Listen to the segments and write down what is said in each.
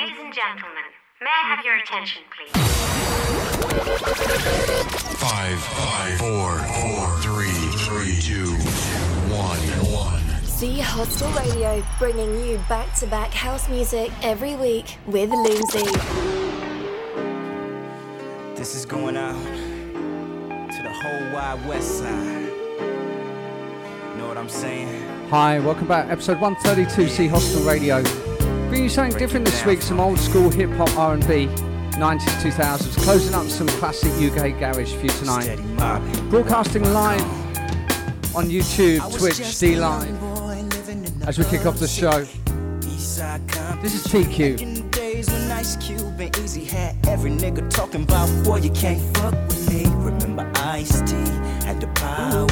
Ladies and gentlemen, may I have your attention, please? Five, five, four, four, three, three, two, one, one. Z Hostel Radio, bringing you back to back house music every week with Loomsy. This is going out to the whole wide west side. Know what I'm saying? Hi, welcome back. Episode 132 Z Hostel Radio. Bringing you something different this week, some old school hip hop R&B, 90s, 2000s, closing up some classic UK garage for you tonight. Broadcasting live on YouTube, Twitch, DLive. As we kick off the show, This is TQ. Days when Ice Cube and Eazy had every nigga talking about, boy, you can't fuck with me. Remember Ice T had the power.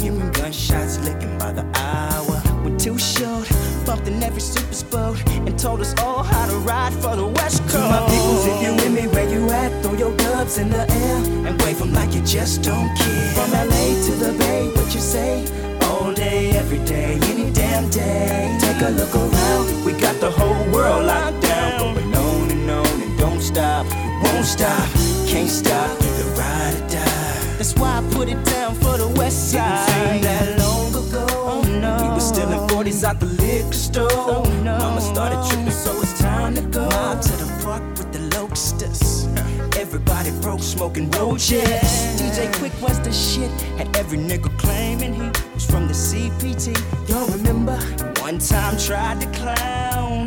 Hearing gunshots licking by the hour. When Too Short bumped in every super boat and told us all how to ride for the West Coast. To my peoples, if you with me, where you at? Throw your dubs in the air and wave them like you just don't care. From LA to the Bay, what you say? All day, every day, any damn day. Take a look around, we got the whole world locked down. Going on and on and don't stop, won't stop, can't stop, either ride or die. That's why I put it down for the West Side. Didn't seem that long no. We was still in 40s out the liquor store. Oh, no. Mama started tripping, so it's time to go. Mob to the park with the locusts. Everybody broke smoking roaches. DJ Quik was the shit. Had every nigga claiming he was from the CPT. Y'all remember? One time tried to clown.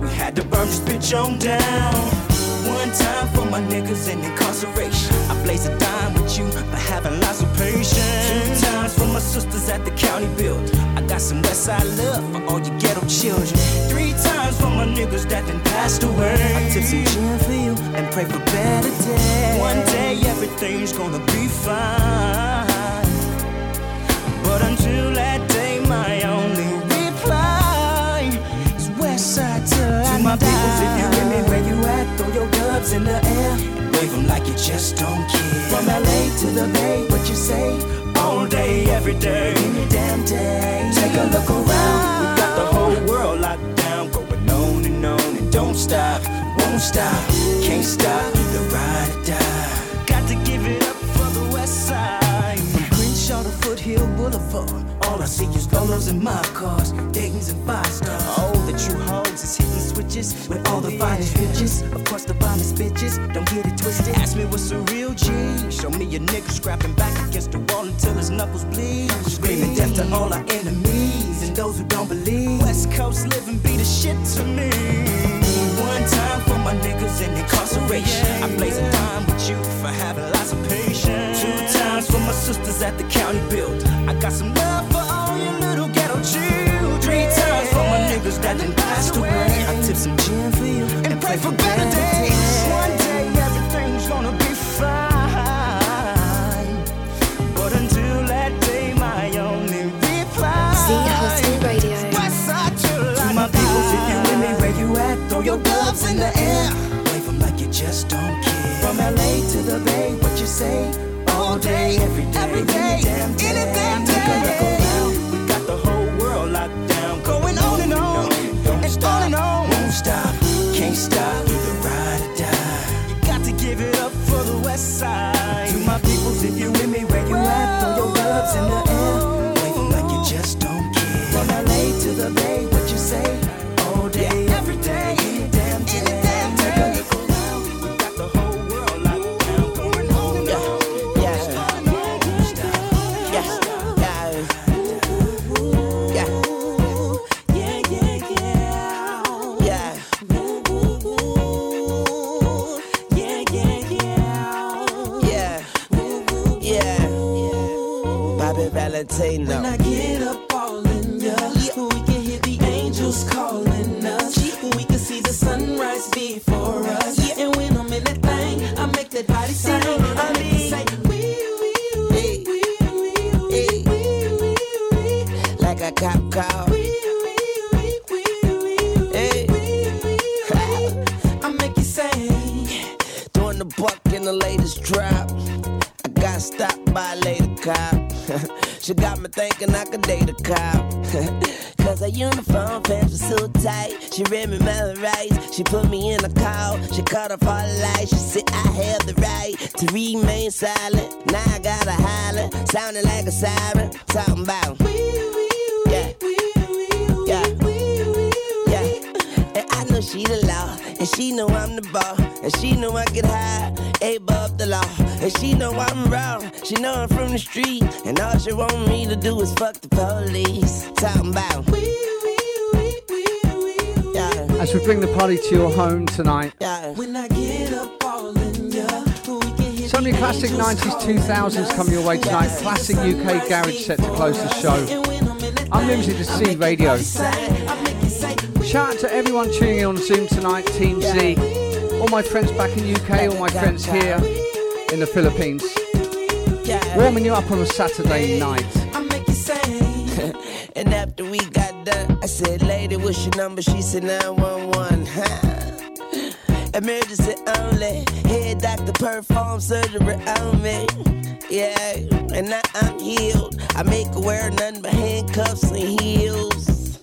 We had to burn this bitch on down. One time for my niggas in incarceration. I blaze a dime with you for having lots of patience. Two times for my sisters at the county build. I got some Westside love for all you ghetto children. Three times for my niggas that done passed away. I tip some gin for you and pray for better days. One day everything's gonna be fine. In the air wave them like you just don't care. From LA to the Bay, what you say? All day, every day, any damn day. Take a look around, we got the whole world locked down, going on and on and don't stop, won't stop, can't stop, either ride or die. Got to give it up for the West Side. From Crenshaw to Foothill Boulevard. All I see is Lolos and mob cars, Dayton's and five stars. All the true hoes is hitting switches with all the finest bitches. Of course, the finest bitches, don't get it twisted. Ask me what's a real G. Show me a nigga scrapping back against the wall until his knuckles bleed. Screaming death to all our enemies and those who don't believe. West Coast living be the shit to me. One time for my niggas in incarceration. I blaze a dime with you for having lots of patience. Two times for my sisters at the county build. I got some love for all little ghetto children. Three times for my niggas that done passed away. I tip some gin for you and pray for better days. One day everything's gonna be fine. But until that day, my only reply. Z Hostel Radio. Westside till I my peoples, if you with me, where you at? Throw your gloves in the air. Wave 'em like you just don't care. From LA to the Bay, what you say? All day, every day, every day, any damn day. Any damn day. Side. To my peoples, if you with me, where you at? Throw your gloves in the sounding like a siren. Talking about. Yeah. Yeah. Yeah. And I know she the law. And she know I'm the ball. And she know I get high, above the law. And she know I'm wrong. She know I'm from the street. And all she want me to do is fuck the police. Talking about. As we bring the party to your home tonight. Classic 90s, 2000s us. coming your way tonight. Classic UK garage set to close the show. I'm limited to Z Radio. Shout out to everyone tuning in on Zoom tonight, Team Z. All my friends back in UK, all my friends here in the Philippines. Warming you up on a Saturday night. And after we got done, I said, Lady, what's your number? She said, 911. Emergency only. Head doctor perform surgery on me. Yeah, and now I'm healed. I make her wear nothing but handcuffs and heels.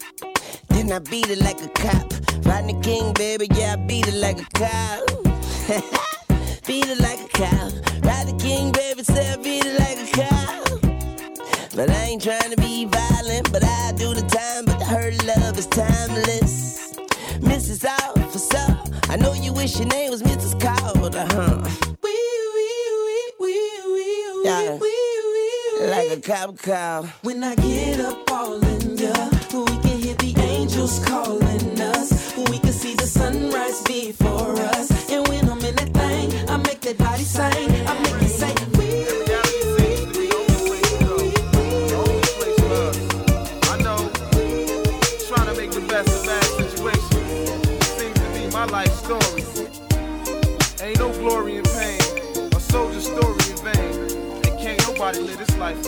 Then I beat it like a cop. Rodney King, baby, yeah, I beat it like a cop. beat it like a cop. Rodney King, baby, say I beat it like a cop. But I ain't trying to be violent, but I do the time, but her love is timeless. Mrs. Officer, I know you wish your name was Mrs. Carter, huh? Yeah. Like a cop call. When I get up all in ya, we can hear the angels calling us. We can see the sunrise before us. And when I'm in that thing, I make that body sing. I life.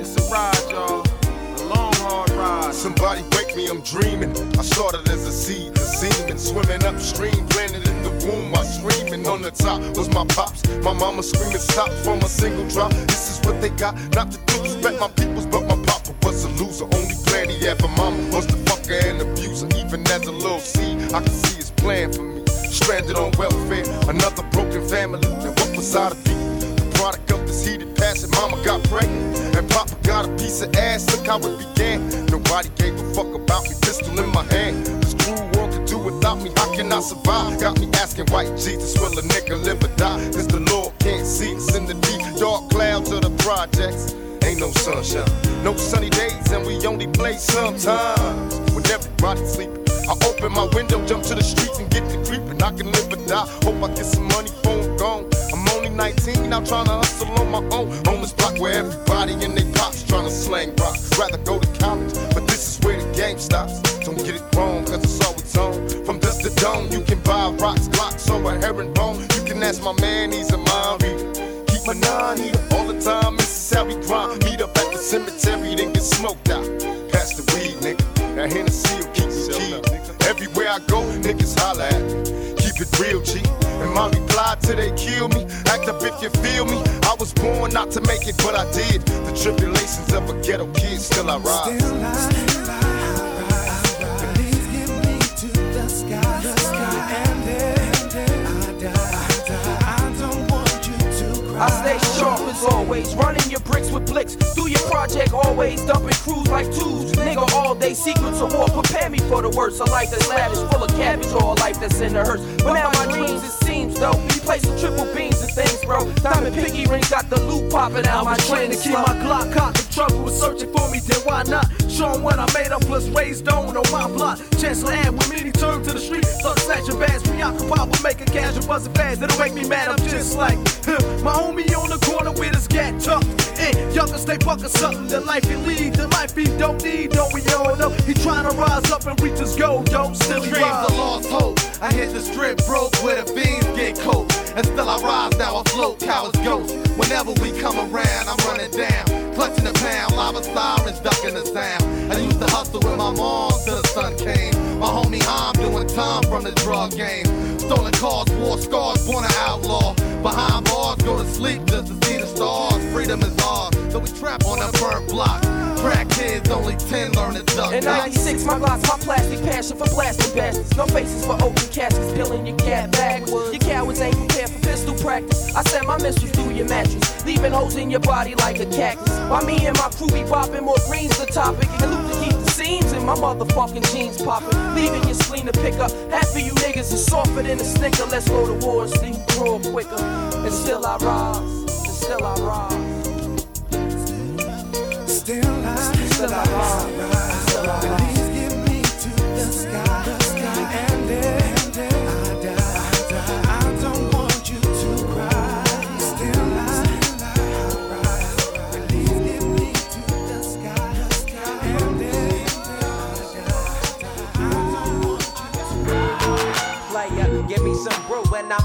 It's a ride, y'all, a long, hard ride. Somebody wake me, I'm dreaming. I started as a seed, the semen swimming upstream, planted in the womb. I screaming on the top was my pops. My mama screaming stop from a single drop. This is what they got, not to disrespect my peoples, but my papa was a loser. Only plan he had for mama was the fucker and abuser. Even as a little seed, I could see his plan for me. Stranded on welfare, another broken family. And what was I to be? The product of this heated passion. Mama got pregnant, and Papa got a piece of ass. Look how it began. Nobody gave a fuck about me. Pistol in my hand. This cruel world could do without me. How can I survive? Got me asking, white Jesus, will a nigga live or die? Cause the Lord can't see us in the deep dark clouds of the projects. Ain't no sunshine, no sunny days, and we only play sometimes when everybody's sleeping. I open my window, jump to the streets, and get to creeping. I can live or die. Hope I get some money I'm gone. I'm only 19, now trying to hustle on my own. On this block where everybody in their pops trying to slang rock. Rather go to college, but this is where the game stops. Don't get it wrong, cause it's always on. From dust to dawn, you can buy rocks, blocks, or a herringbone. You can ask my man, he's a mind reader. Keep my nine all the time, this is how we grind. Meet up at the cemetery, then get smoked out. Pass the weed, nigga. That Hennessy will keep me key. Everywhere I go, niggas holla at me. Keep it real, G. And my reply till they kill me. Act up if you feel me. I was born not to make it, but I did. The tribulations of a ghetto kid, still I rise. I stay sharp as always, running your bricks with blicks. Do your project always, dumping crews like twos. Nigga, all day secrets of war. Prepare me for the worst. A life that's lavish, full of cabbage, or a life that's in the hearse. But now my dreams, it seems though. We play some triple beams and things, bro. Diamond piggy rings got the loot popping out. My trained to keep my Glock cocked. Trouble was searching for me, then why not? Show 'em what I made up, plus raised on on my block. Chancellor and with me, he turned to the street. Thought snatching bags, preoccupied with making cash and buzzing fast. That'll make me mad, I'm just like huh, my homie on the corner with his gat tucked. And y'all can stay bucking something. The life he lead, the life he don't need, don't we all know? He trying to rise up and reach his goal, yo. Still Dreams rise. lost hope. I hit the strip broke where the fiends get cold. And still I rise now, I float, cowards ghost. Whenever we come around, I'm running down. Clutching the pound, lava sirens ducking the sound. I used to hustle with my mom till the sun came. My homie Ham doing time from the drug game. Stolen cars, war scars, born an outlaw. Behind bars, go to sleep just to see the stars. Freedom is ours. So we trap on a burnt block. Crack kids, only 10 learn to duck. In 96, my glocks, my plastic passion for blasting bastards. No faces for open caskets, peeling your cat backwards. Your cowards ain't prepared for pistol practice. I send my missiles through your mattress, leaving holes in your body like a cactus. While me and my crew be bopping, more green's the topic. And loot to keep the seams in my motherfucking jeans popping. Leaving your spleen to pick up. Half of you niggas is softer than a snicker. Let's go to war and see grow quicker. And still I rise, and still I rise. Still I, still rise. Still I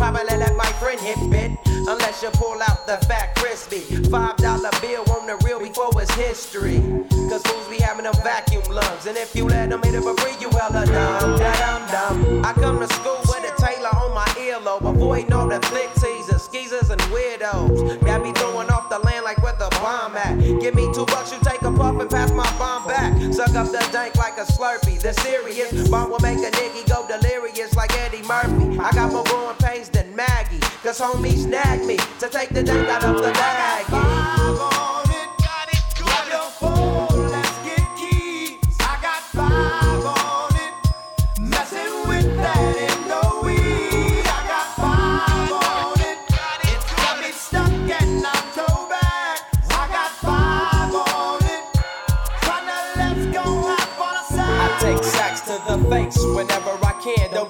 Probably let my friend hit bit. Unless you pull out the fat crispy. Five dollar bill on the real before it's history. Cause fools be having them vacuum lungs. And if you let them hit it for free, you hella dumb. Da dum dum. I come to school with a Taylor on my earlobe. Avoiding all the flick teasers, skeezers, and weirdos. Got me throwing off the land like where the bomb at. Give me two bucks, you take a puff and pass my bomb back. Suck up the dank like a slurpee. The serious bomb will make a nigga go Murphy. I got more growing pains than Maggie. Cause homies nag me to take the dank out of the bag. I got it got it good. Don't fall let's get key I got it got it. Mess with that in no I got it. Got it it got me stuck and I'm so back I got it got it. Son let's go I'm a side take sacks to the face whenever I can. Don't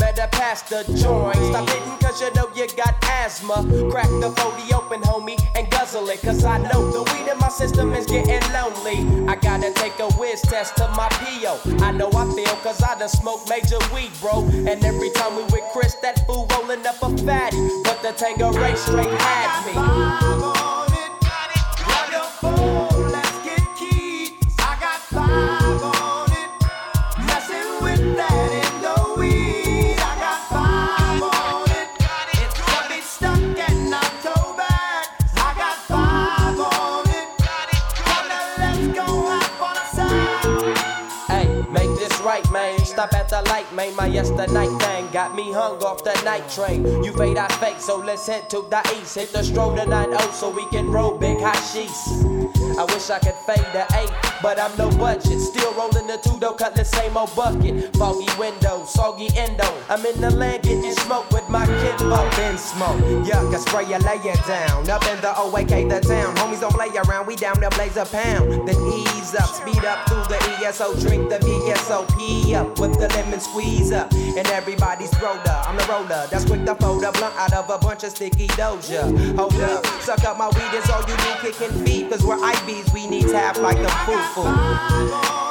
Better pass the joint. Stop hitting cause you know you got asthma. Crack the 40 open, homie, and guzzle it. Cause I know the weed in my system is getting lonely. I gotta take a whiz test to my PO. I know I feel cause I done smoked major weed, bro. And every time we with Chris, that fool rolling up a fatty. But the Tanqueray straight had me. Light, man. My yesterday thing got me hung off the night train. You fade, I fake, so let's head to the east. Hit the stroll to 9 so we can roll big hashish. I wish I could fade the 8, but I'm no budget. Still rolling the two, though, cut the same old bucket. Foggy window, soggy endo. I'm in the land getting smoke with my kid. Up in smoke, yuck, I spray you, lay down. Up in the OAK, the town. Homies don't play around, we down there blaze a pound. Then ease up, speed up through the ESO, drink the VSOP up with the lemon squeeze up. And everybody's roller, I'm the roller. That's quick to fold a blunt out of a bunch of sticky doja. Hold up, suck up my weed, it's all you need, kicking feet. Cause we're IBs, we need tap like a foo-foo.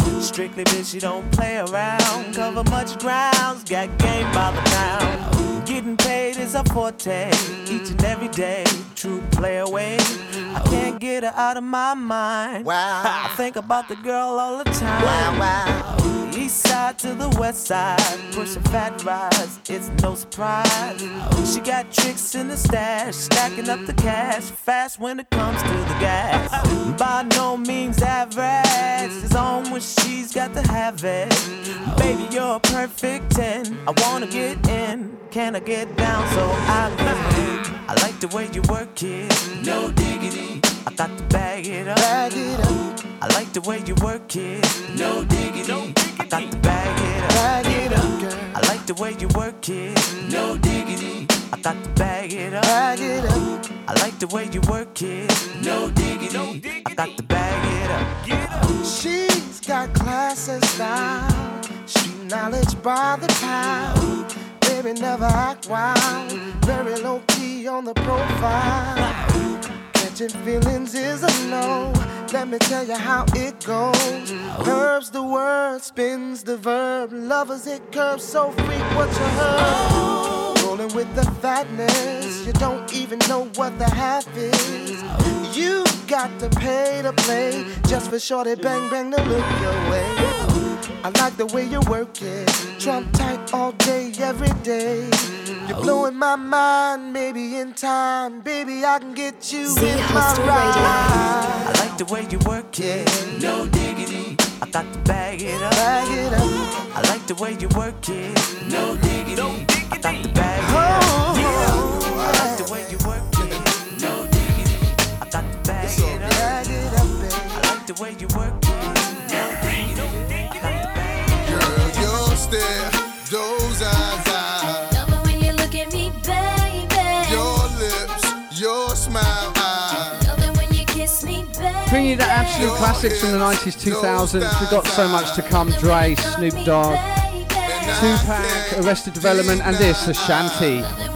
Strictly bitch, you don't play around. Cover much grounds, got game by the pound. Getting paid is a forte, each and every day. True play away. I can't get her out of my mind. Wow. I think about the girl all the time. Wow, wow. East side to the west side, pushing fat rides, it's no surprise. She got tricks in the stash, stacking up the cash, fast when it comes to the gas. By no means average, it's on when she's got to have it. Baby, you're a perfect 10. I wanna get in, can I get down so I can? I like the way you work it, no diggity. I got to bag it up. Bag it up. I like the way you work it. No diggity. I got to bag it up. Bag it up. I like the way you work it. No diggity. I got to bag it up. Bag it up. I like the way you work it. No diggity. I got to bag it up. Got class and style, street knowledge by the pound. Baby never act wild, very low key on the profile. Catching feelings is a no. Let me tell you how it goes. Curves the word, spins the verb. Lovers it curves so freak what you heard. Rolling with the fatness, you don't even know what the half is. You got to pay to play just for shorty bang bang to look your way. I like the way you work it, trump tight all day, every day. You're oh. blowing my mind, maybe in time, baby I can get you Z in my Hostel ride. I like the way you work it. No diggity. I got to bag it up. Bag it up. I like the way you work it. No diggity. I got to bag the way you work it. No diggity. I got to bag it up. Girl, your stare, those eyes, eyes, Love it when you look at me, baby. your lips, your smile, eyes. Love it when you kiss me, baby. Bringing you the absolute classics from the 90s, 2000s. We've got so much to come. Dre, Snoop Dogg, Tupac, Arrested Development, and this, Ashanti.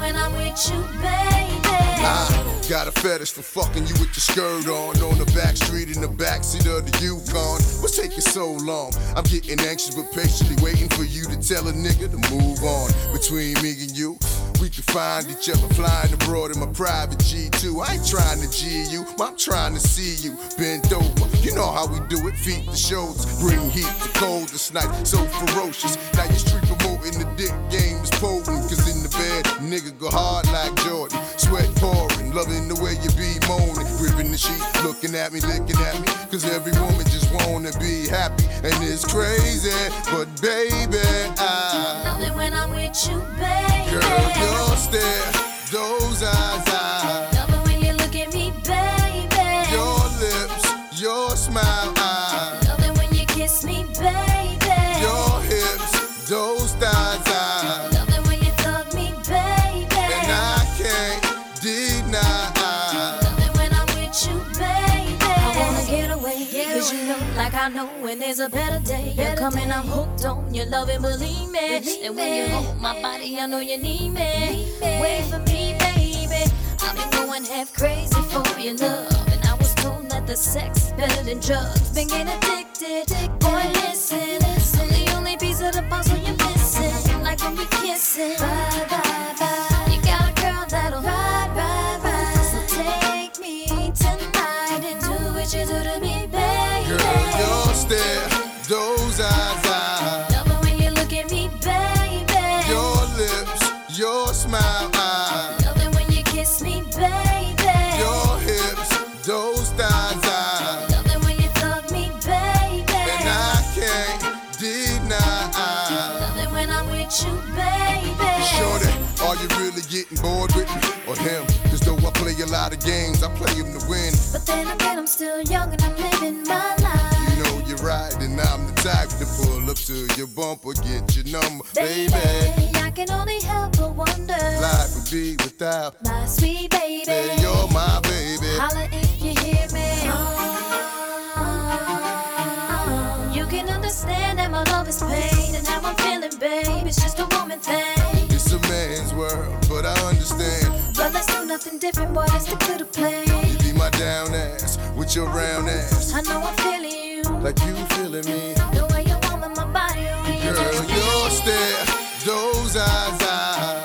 Got a fetish for fucking you with your skirt on on the back street in the backseat of the Yukon. What's taking so long? I'm getting anxious but patiently waiting for you to tell a nigga to move on. Between me and you, we can find each other flying abroad in my private G2. I ain't trying to G you, I'm trying to see you bent over. You know how we do it, feet to shoulders, bring heat to cold this night, so ferocious. Now you street promoting the dick game is potent, cause in the bed, nigga go hard like Jordan. Sweat pouring, loving the way you be moaning, gripping the sheet, looking at me, licking at me. Cause every woman just wanna be happy, and it's crazy. But baby, I, Love it when I'm with you, baby. girl, your stare, those eyes, I, I know when there's a better day. You're coming, I'm hooked on your love and believe me. And when you hold my body, I know you need me. Wait for me, baby. I've been going half crazy for your love. And I was told that the sex is better than drugs. Been getting addicted. Boy, listen. I'm the only piece of the puzzle you're missing. Like when we kissing. Bye, bye, bye. Lot of games, I play them to win. But then again, I'm still young and I'm living my life. You know you're right, and I'm the type to pull up to your bumper, get your number, Baby, baby. I can only help but wonder. Life would be without. My sweet baby. Say you're my baby. Holla if you hear me. You can understand that my love is pain and how I'm feeling, babe. It's just a woman thing. It's a man's world, but I understand. But let's do nothing different, boy. Let's stick to the plan. You be my down ass with your round ass. I know I'm feeling you. Like you feeling me. The way you're warming my body. Girl, your stare, those eyes, eyes.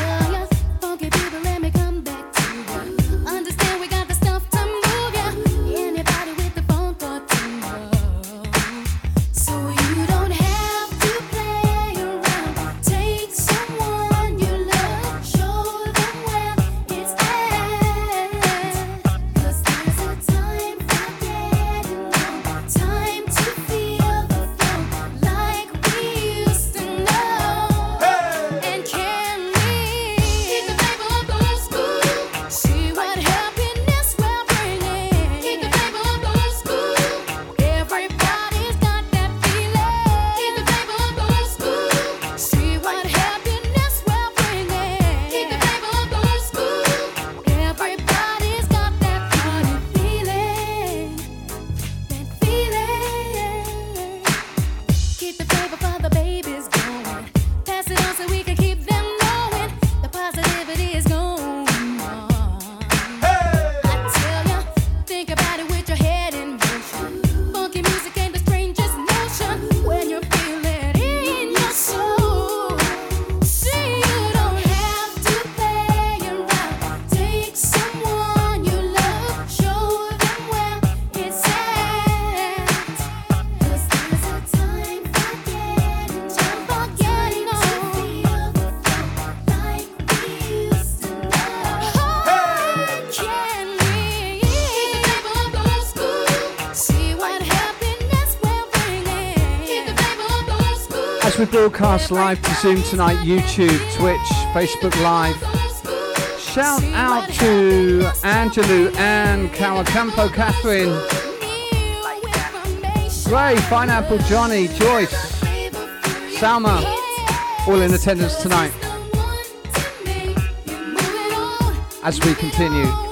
broadcast live to Zoom tonight, YouTube, Twitch, Facebook Live. Shout out to Angelou, Anne, Campo, Catherine, Ray, Pineapple, Johnny, Joyce, Salma, all in attendance tonight. As we continue.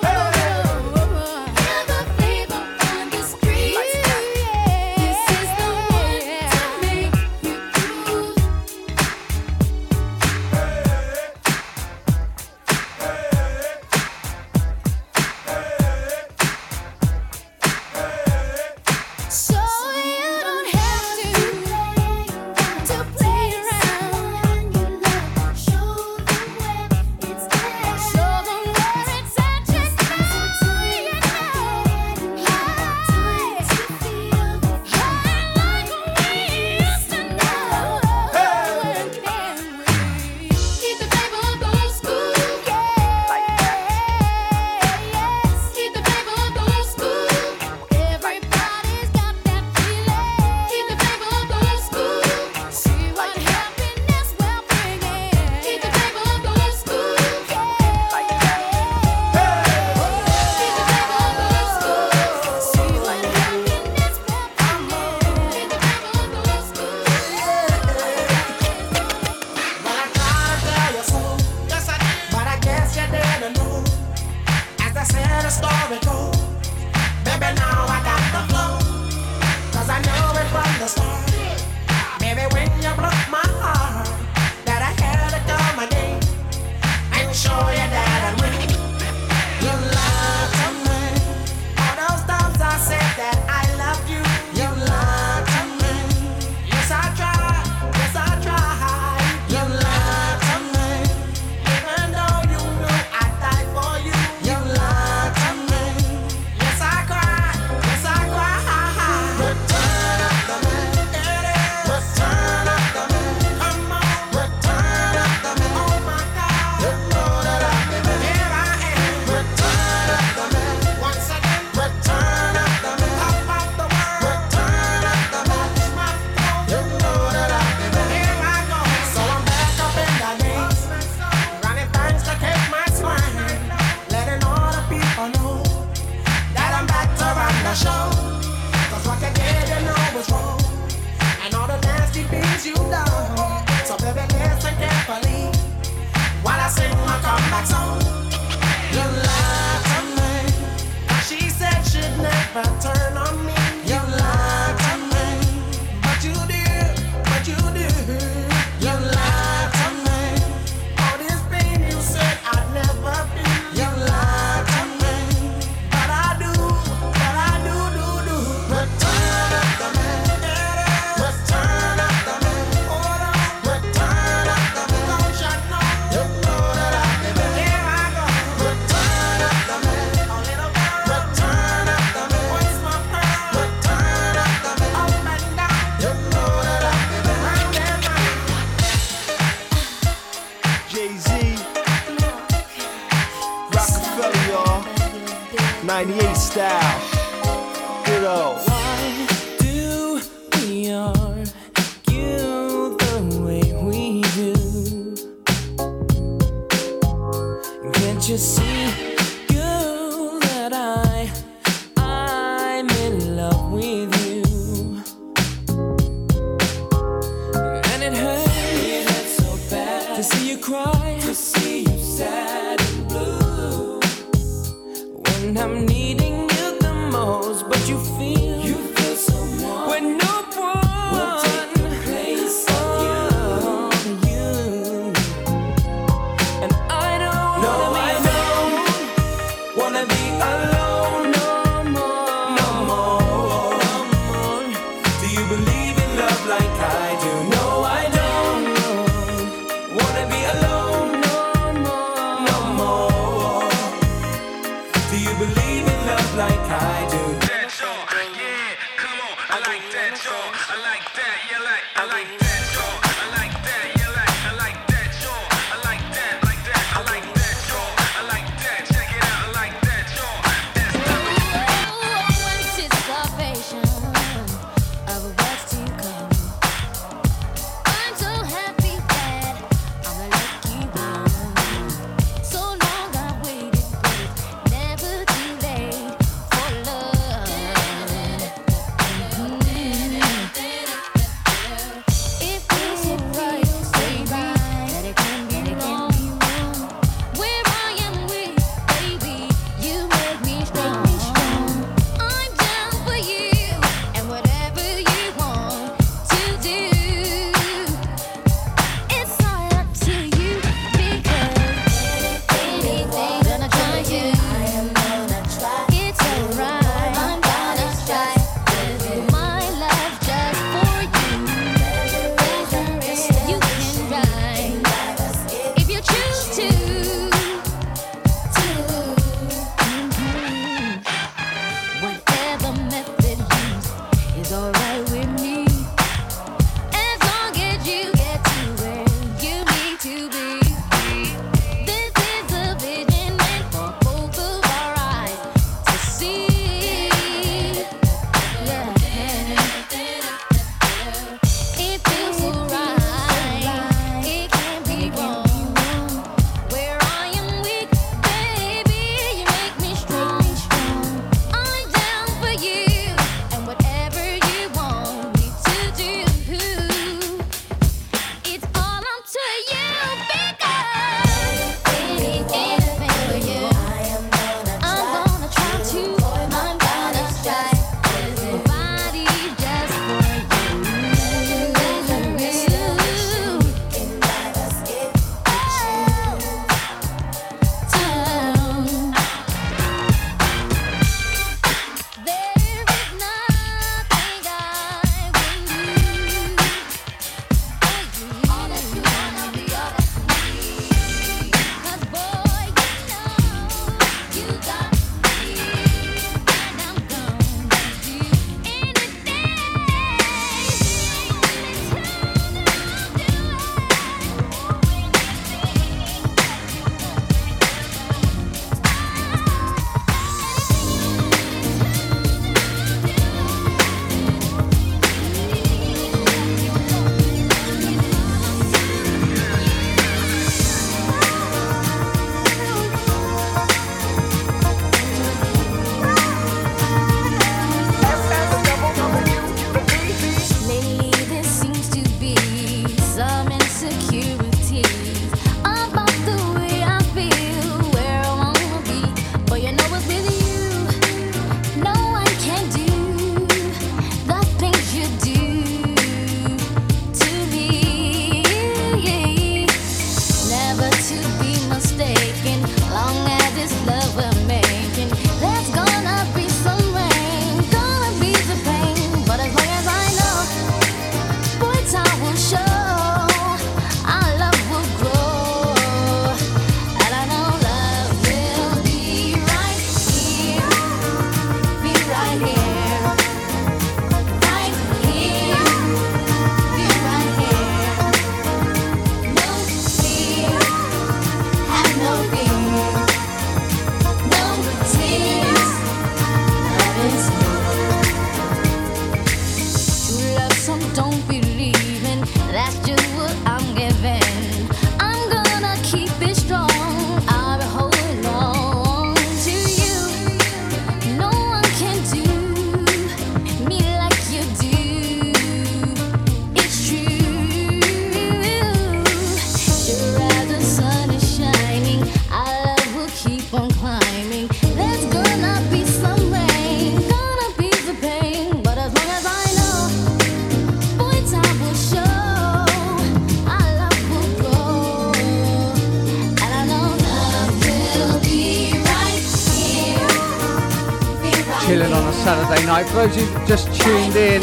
In,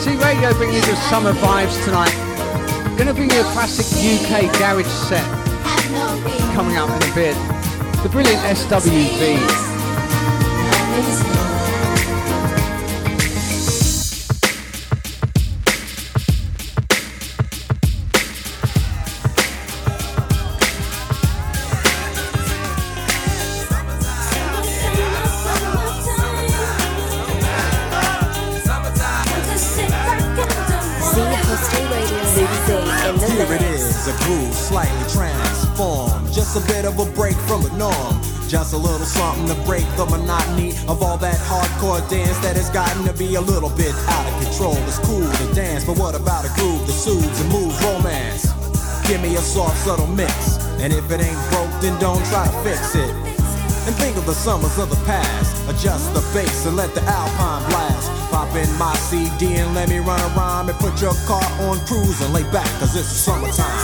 Z Radio bringing you the summer vibes tonight. Gonna bring you a classic UK garage set coming up in a bit. The brilliant SWV. Be a little bit out of control. It's cool to dance, but what about a groove that soothes and moves romance? Give me a soft, subtle mix. And if it ain't broke, then don't try to fix it. And think of the summers of the past. Adjust the bass and let the alpine blast. Pop in my CD and let me run a rhyme and put your car on cruise and lay back, cause it's summertime.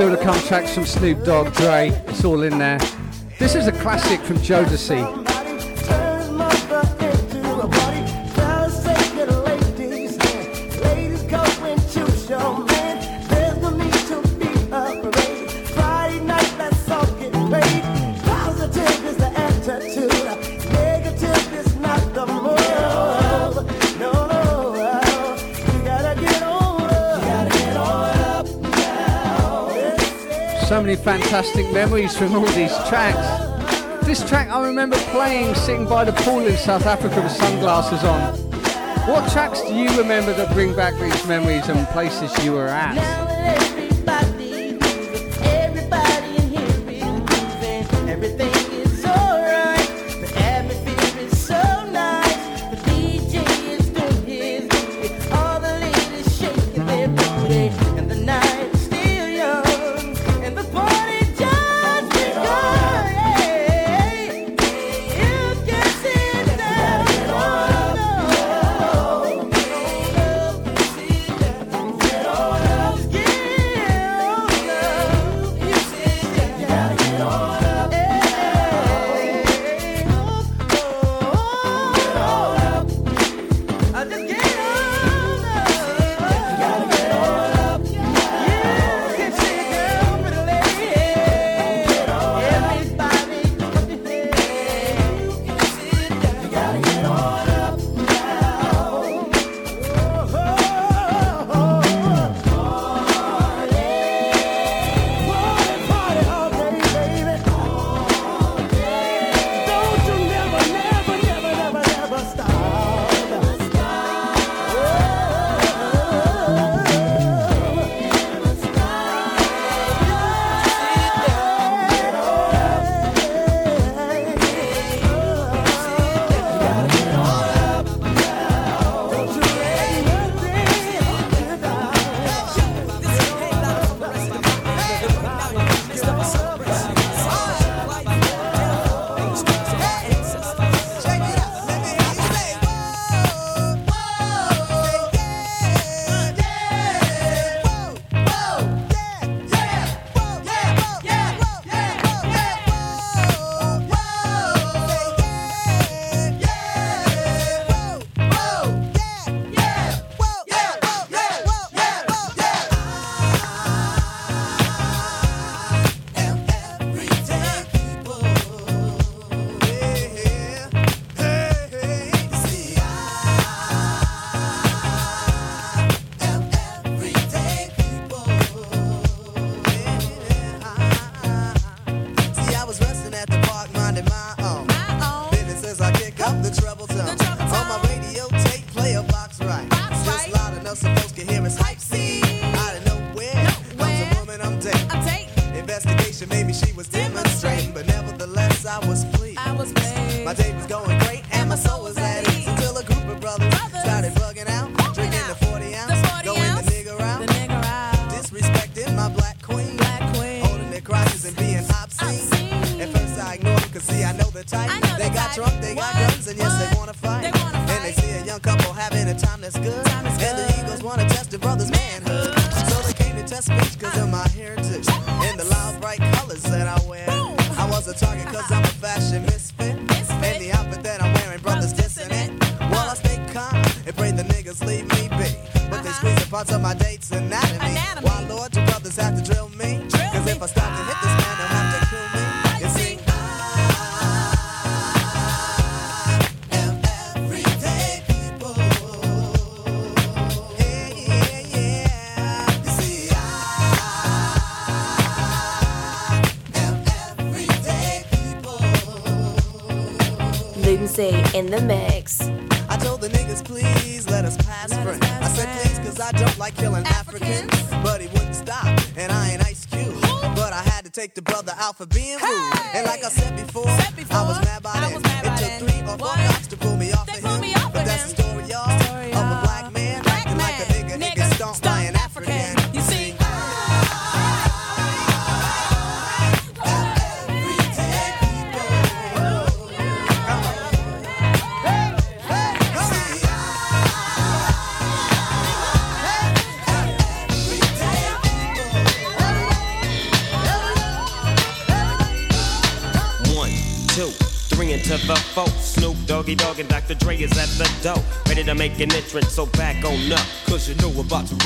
Still to come tracks from Snoop Dogg, Dre, it's all in there. This is a classic from Jodeci. Many fantastic memories from all these tracks. This track I remember playing sitting by the pool in South Africa with sunglasses on. What tracks do you remember that bring back these memories and places you were at? In the mix. I told the niggas, please let us pass friends. I said, please, cause I don't like killing Africans. But he wouldn't stop, and I ain't Ice Cube. But I had to take the brother out for being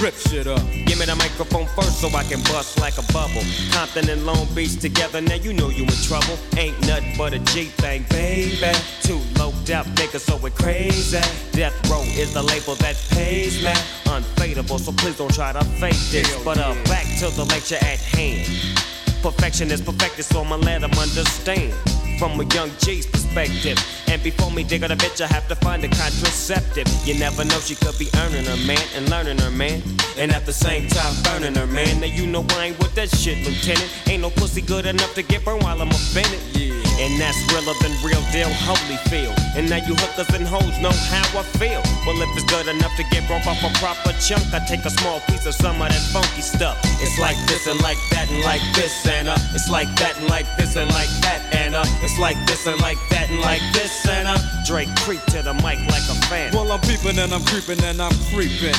rip shit up. Give me the microphone first so I can bust like a bubble. Compton and Long Beach together, now you know you in trouble. Ain't nothing but a G thing, baby. Too low out niggas, so we're crazy. Death Row is the label that pays me. Unfadable, so please don't try to fake this. But uh, back to the lecture at hand. Perfection is perfected, so I'ma let them understand. from a young G's perspective. And before me dig on a bitch, I have to find a contraceptive. You never know, she could be earning her man and learning her man. And at the same time, burning her man. Now you know I ain't with that shit, Lieutenant. Ain't no pussy good enough to get burned while I'm offended. Yeah. And that's realer than real deal, Holyfield. And now you hookers and hoes know how I feel. Well, if it's good enough to get broke off a proper chunk, I take a small piece of some of that funky stuff. It's like this and like that and like this and uh, it's like that and like this and like that and uh, it's like this and like that and like this and uh, Dre creep to the mic like a fan. Well, I'm peeping and I'm creeping and I'm creeping.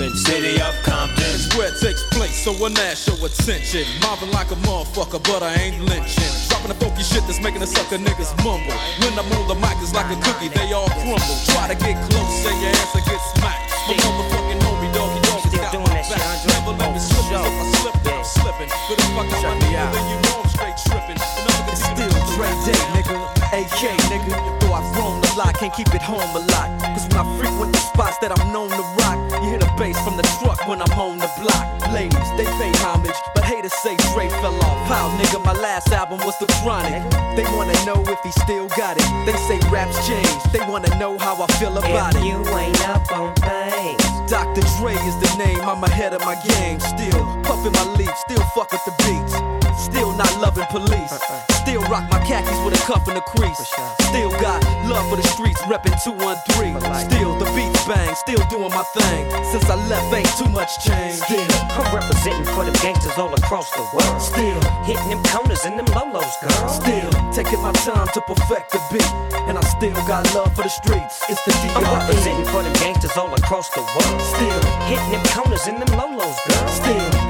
bumpin'. City of Compton. It's where it takes place, so when that show attention. Mobbing like a motherfucker, but I ain't lynching. Dropping the funky shit that's making the sucker niggas mumble. When I'm on the mic, it's like a cookie, they all crumble. Try to get close, and your ass will get smacked. My motherfucking homie, doggy dog, Still got doing my that shit, back. Andre. Never let me slip, 'cause if I slip, then I'm slipping. But if I got my nigga, then you know I'm straight tripping. And I'm Still Dre Day, nigga. AK, nigga. Though I've roamed a lot, can't keep it home a lot. Cause when I frequent the spots that I'm known to bass from the truck when I'm on the block. Ladies, they pay homage, but haters say Dre fell off. How, nigga, my last album was The Chronic. They wanna know if he still got it. They say raps change, they wanna know how I feel about it. you ain't up on things. Dr. Dre is the name, I'm ahead of my game. Still puffin' my leaf, still fuck with the beats. Still not loving police. Still rock my khakis with a cuff and a crease. Still got love for the streets, reppin' 213. Still the beats bang, still doing my thing. Since I left, ain't too much change. Still, I'm representing for the gangsters all across the world. Still hitting them corners and them lolos, girl. Still taking my time to perfect the beat. And I still got love for the streets. It's the I'm representing for the gangsters all across the world. Still hitting them corners and them lolos, girl. Still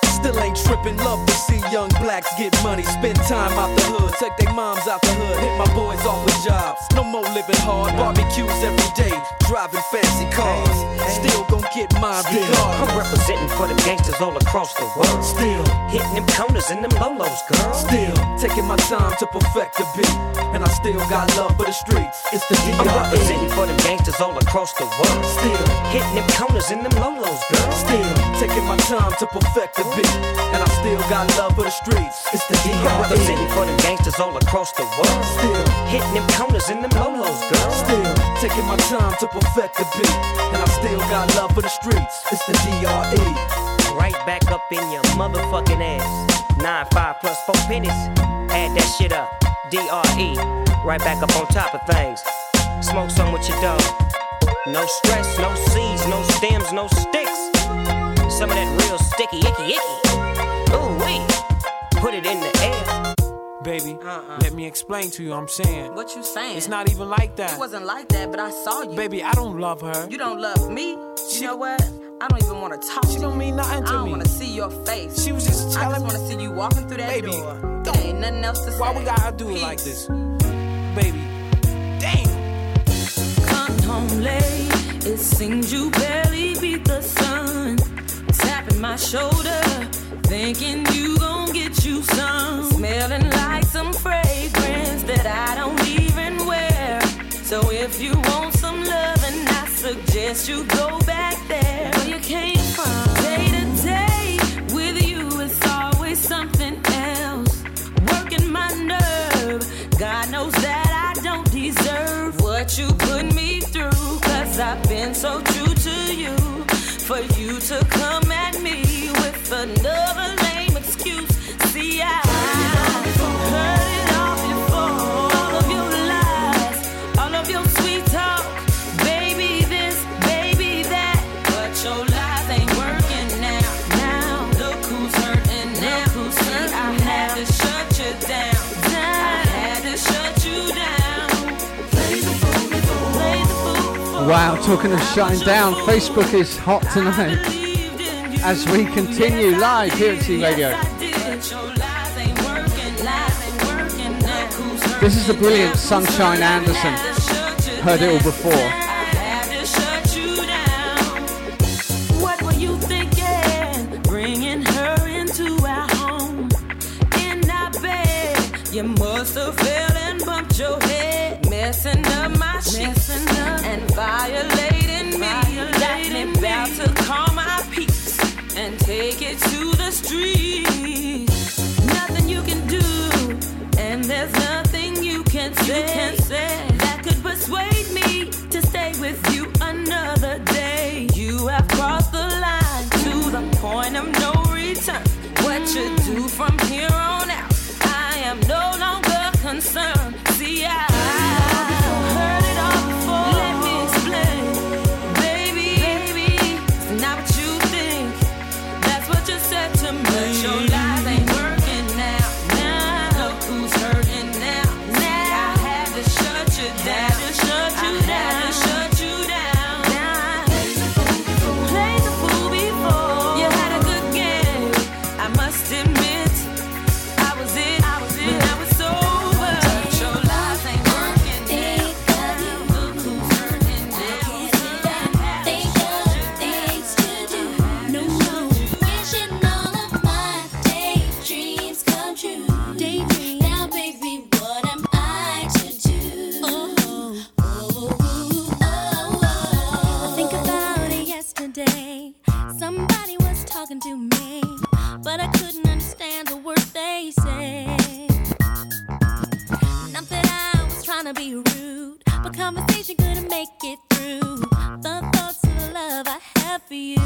Still ain't tripping, love to see young blacks get money. Spend time out the hood, take their moms out the hood, hit my boys off with jobs. No more living hard, barbecues every day, driving fancy cars. Still gon' get my regard. I'm representing for the gangsters all across the world. Still hitting them corners and them lolos, girl. Still taking my time to perfect the beat, and I still got love for the streets. It's the I'm representing for the gangsters all across the world. Still hitting them corners and them lolos, girl. Still taking my time to perfect the beat, and I still got love for the streets. It's the I'm representing for the gangsters all across the world. Still hitting them corners and them lolos, girl. Still taking my time to perfect the beat, and I still got love for the streets. It's the DRE. Right back up in your motherfucking ass. Nine five plus four pennies. Add that shit up. DRE. Right back up on top of things. Smoke some with your dog. No stress, no seeds, no stems, no sticks. Some of that real sticky, icky, icky. Ooh wee. Put it in the air. Baby, uh-uh. let me explain to you. I'm saying. What you saying? It's not even like that. It wasn't like that, but I saw you. Baby, I don't love her. You don't love me. You know what? I don't even want to talk. To you. She don't mean nothing to me. I don't want to see your face. She was just telling me. I telling just want to see you walking through that Baby, door. There ain't nothing else to say. Why we gotta do it like this? Baby, Damn. Come home late. It seems you barely my shoulder, thinking you gon' get you some. Smelling like some fragrance that I don't even wear. So if you want some loving, I suggest you go back there where you came from. Day to day with you, it's always something else. Working my nerve. God knows that I don't deserve what you put me through. Cause I've been so true Wow, talking of shutting down, Facebook is hot tonight. As we continue live here at Z Radio. This is the brilliant Sunshine Anderson. Heard it all before. Violating me. Got me about to call my peace and take it to the streets. Nothing you can do, and there's nothing you can say, that could persuade me to stay with you another day. You have crossed the line to the point of no return. What you do from here on out, I am no longer concerned. Conversation couldn't make it through. The thoughts of love I have for you.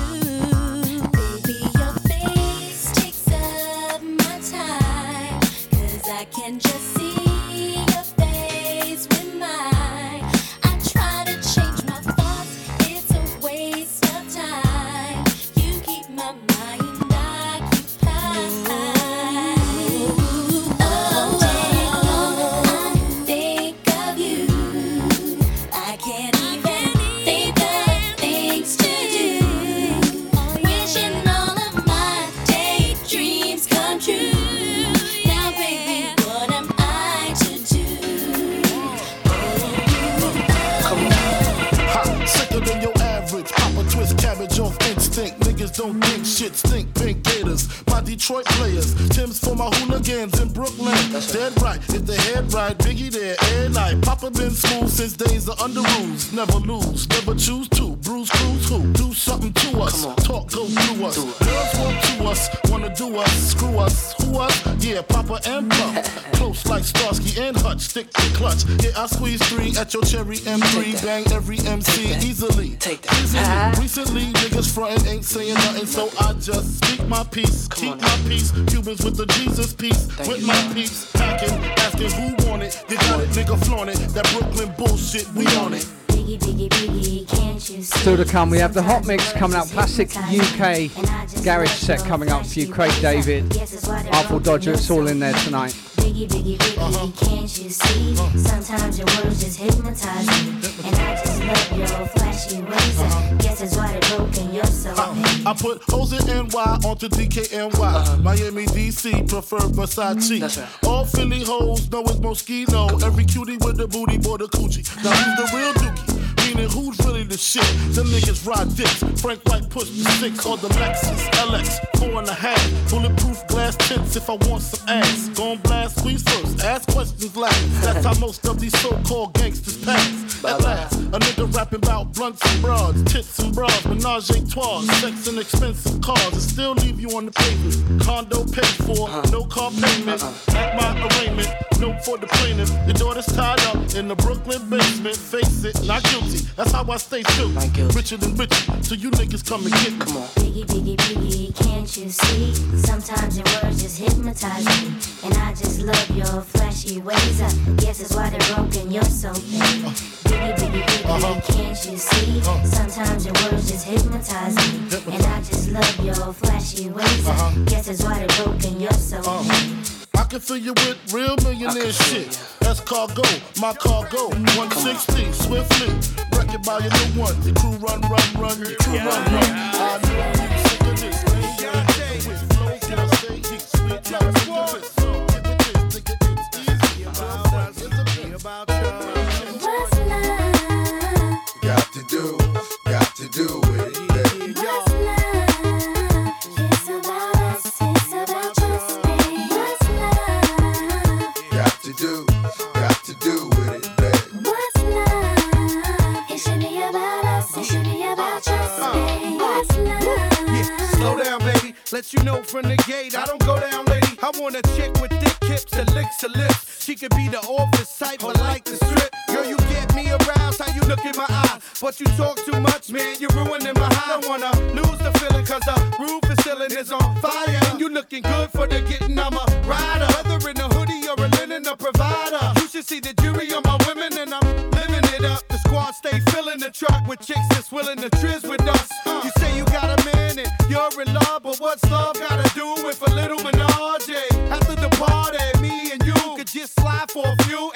Baby, your face takes up my time. 'Cause I can just see don't think shit stink. Pink gators, my Detroit players. Tim's for my hooligans in Brooklyn. That's Dead right, if the head right, Biggie there, air night. Papa been smooth since days of Underoos. Never lose, never choose to. Bruise, cruise, who? Do something to us. Talk, go through us. Girls want to us, wanna do us. Screw us, who us? Yeah, Papa and Pump. Like Starsky and Hutch, stick to clutch. Yeah, I squeeze three at your cherry M3. Bang every MC easily. Take that. Recently, niggas frontin' ain't saying nothing, so I just speak my peace. Keep my peace. Cubans with the Jesus piece. with my peace. Packing, asking who want it. You got it, nigga, flaunt it. That Brooklyn bullshit, we on it. Biggie, biggie, biggie, you? Still to come, we have the hot mix coming up. Classic UK garage set coming up for you. Craig David, Artful Dodger, it's all in there tonight. Biggie, biggie, biggie, can't you see? Sometimes your words just hypnotize me. And I just love your flashy ways. I guess that's why they broke in your soul. Uh-huh. I put hoes in NY onto DKNY. Uh-huh. Miami, DC, prefer Versace. Mm-hmm. All Philly hoes know it's Moschino. Every cutie with the booty, boy, the coochie. Now who's the real dookie? Meaning who's really the shit? Them niggas ride dicks. Frank White push the six or the Lexus LX four and a half. Bulletproof glass tips if I want some ass. Gon' blast squeeze first, ask questions last. That's how most of these so-called gangsters pass. At last, a nigga rapping about blunts and broads, tits and bras, menage a trois, sex and expensive cars, and still leave you on the pavement. Condo paid for, no car payment. At my arraignment, no for the plaintiff. Your daughter's tied up in the Brooklyn basement. Face it, not guilty. That's how I stay true. Richer than richer, so you niggas come and get me. Come on. Biggie, biggie, biggie, can't you see? Sometimes your words just hypnotize me. And I just love your flashy ways. I guess that's why they're broken, you're so baby. Biggie, biggie, biggie, can't you see? Uh-huh. Sometimes your words just hypnotize me. And I just love your flashy ways. I uh-huh. guess that's why they're broken, you're so uh-huh. baby. I can fill you with real millionaire shit. That's cargo, my cargo. 160, swiftly. Wreck it by your new one. The crew run, run, run. The crew run, run. I know you sick of this. Uh. Let you know from the gate, I don't go down, lady. I want a chick with thick hips and licks her lips. She could be the office type, but like the strip. Girl, you get me aroused, how you look in my eyes. But you talk too much, man, you're ruining my high. I don't wanna lose the feeling, cause the roof is ceiling is on fire. And you looking good for the getting, I'm a rider. Whether in a hoodie or a linen, a provider. You should see the jury on my women, and I'm squad stay filling the truck with chicks that's willing to trizz with us. You say you got a man and you're in love, but what's love gotta do with a little menage? After the party, me and you could just slide for a few,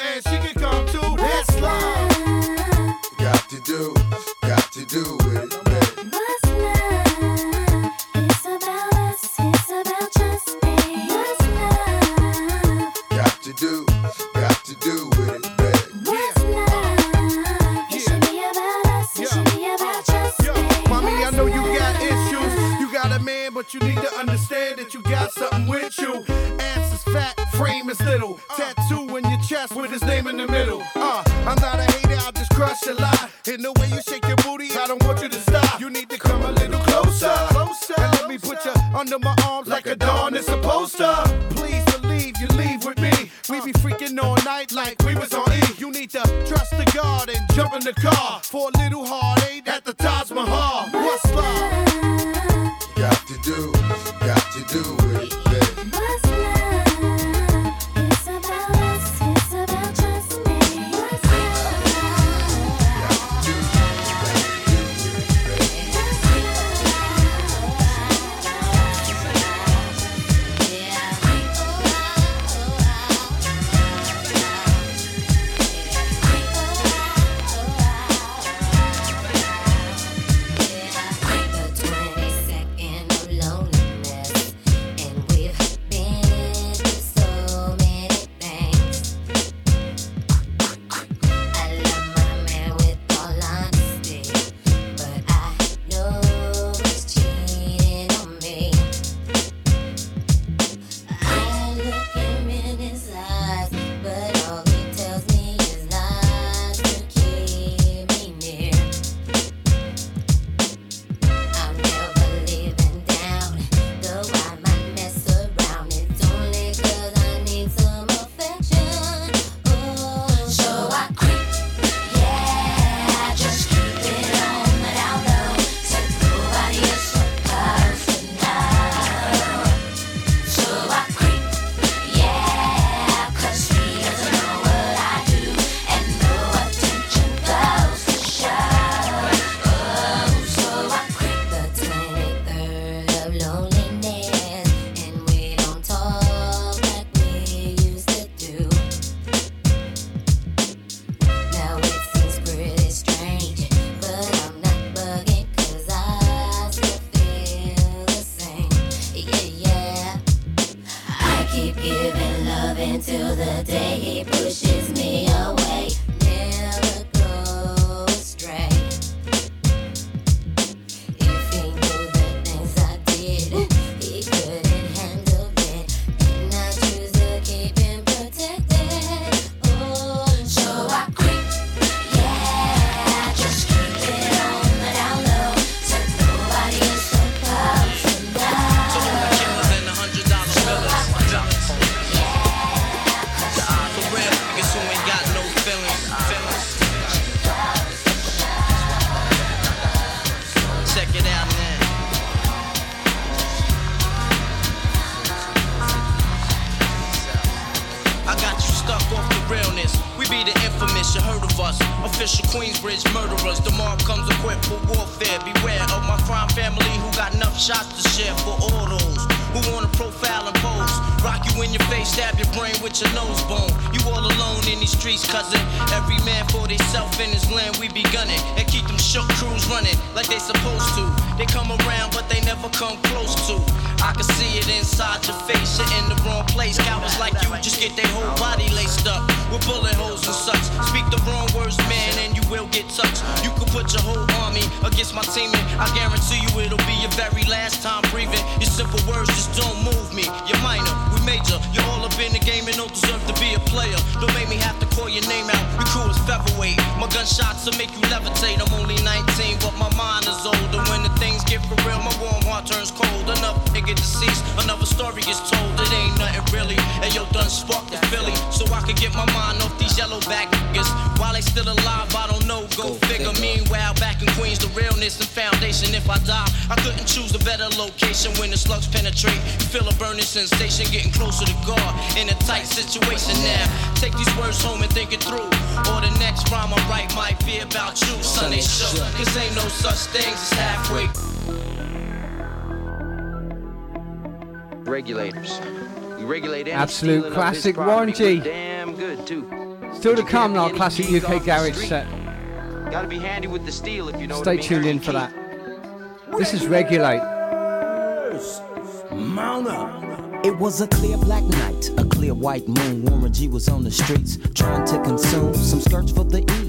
My will make you levitate. I'm only 19, but my mind is older. When the things get for real, my warm heart turns cold. Another nigga deceased, another story gets told. It ain't nothing really. And yo, done sparked the Philly, so I can get my mind off these yellow back niggas. While they still alive, I don't know. Go, figure. Meanwhile, back in Queens, the realness and foundation. If I die, I couldn't choose a better location when the slugs penetrate. You feel a burning sensation, getting closer to God in a tight situation now. Take these words home and think it through. Or the next rhyme I write might be about you, son. They shook. Cause ain't no such things as halfway. Regulators. We regulate Absolute stealing of this classic property. Warren G. Damn good too. Still to come, our Any classic UK garage set. Gotta be handy with the steel if you know Stay mean. tuned in for that. This is Regulate. Mount up. It was a clear black night, a clear white moon. Warren G was on the streets trying to consume some skirts for the E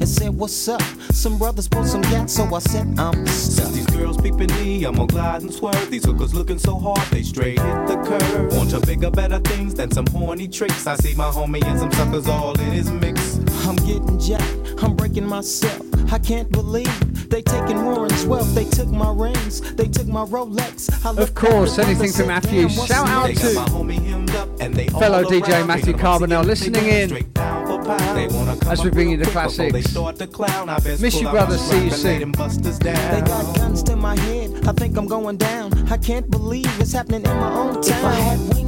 and said, what's up? Some brothers pulled some gas, so I said, I'm stuck. Since these girls peeping me, I'm gonna glide and swerve. These hookers looking so hard, they straight hit the curve. Want to bigger, better things than some horny tricks. I see my homie and some suckers all in his mix. I'm getting jacked, I'm breaking myself. I can't believe they taking Warren's wealth. They took my rings, they took my Rolex. I Of course, anything from and Matthew. Shout out to my homie hemmed up and they Fellow DJ around. Matthew Carbonell listening in straight down. They wanna come as we bring you real the quick They classics. start to clown. I best Miss you, brother. my See you and lay soon. them down. They got guns to my head. I think I'm going down. I can't believe it's happening in my own town.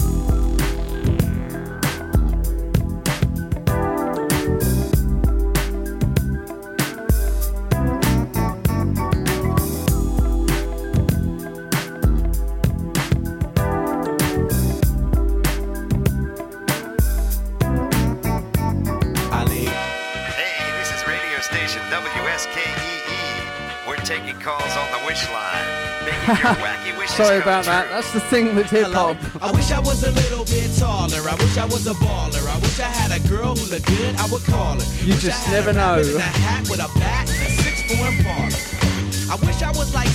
Calls on the wish line. Making your wacky wishes Sorry about that. That's the thing with hip hop. I wish I was a little bit taller. I wish I was a baller. I wish I had a girl who looked good. I would call her. You Wish I just had never a know. A hat with a bat a six form. I wish I was like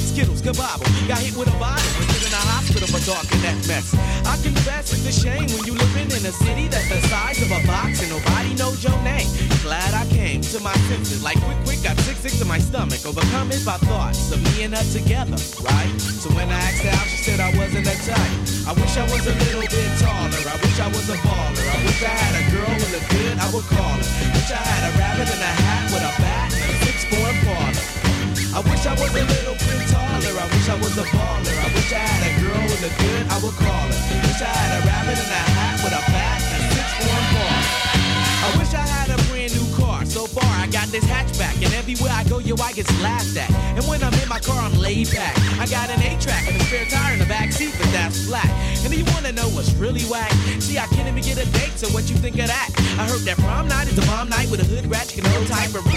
skittles, kabobble. Got hit with a bottle and put in a hospital for talking that mess. I confess it's a shame when you living in a city that's the size of a box and nobody knows your name. Glad I came to my senses. Like quick, quick, got sick, sick to my stomach. Overcome it by thoughts of me and her together, right? So when I asked her out, she said I wasn't that type. I wish I was a little bit taller. I wish I was a baller. I wish I had a girl who looked good, I would call her. Wish I had a rabbit in a hat with a I wish I was a little bit taller. I wish I was a baller. I wish I had a girl with a good, I would call her. Wish I had a rabbit in a hat with a bat and a six-form parlor. I wish I had a brand new car. So far, I got this hatchback, and everywhere I go, yo, I get laughed at. And when I'm in my car, I'm laid back. I got an A-track and a spare tire in the back seat, but that's flat. And you wanna know what's really whack? See, I can't even get a date, so what you think of that? I heard that prom night is a bomb night with a hood ratchet and no type of though.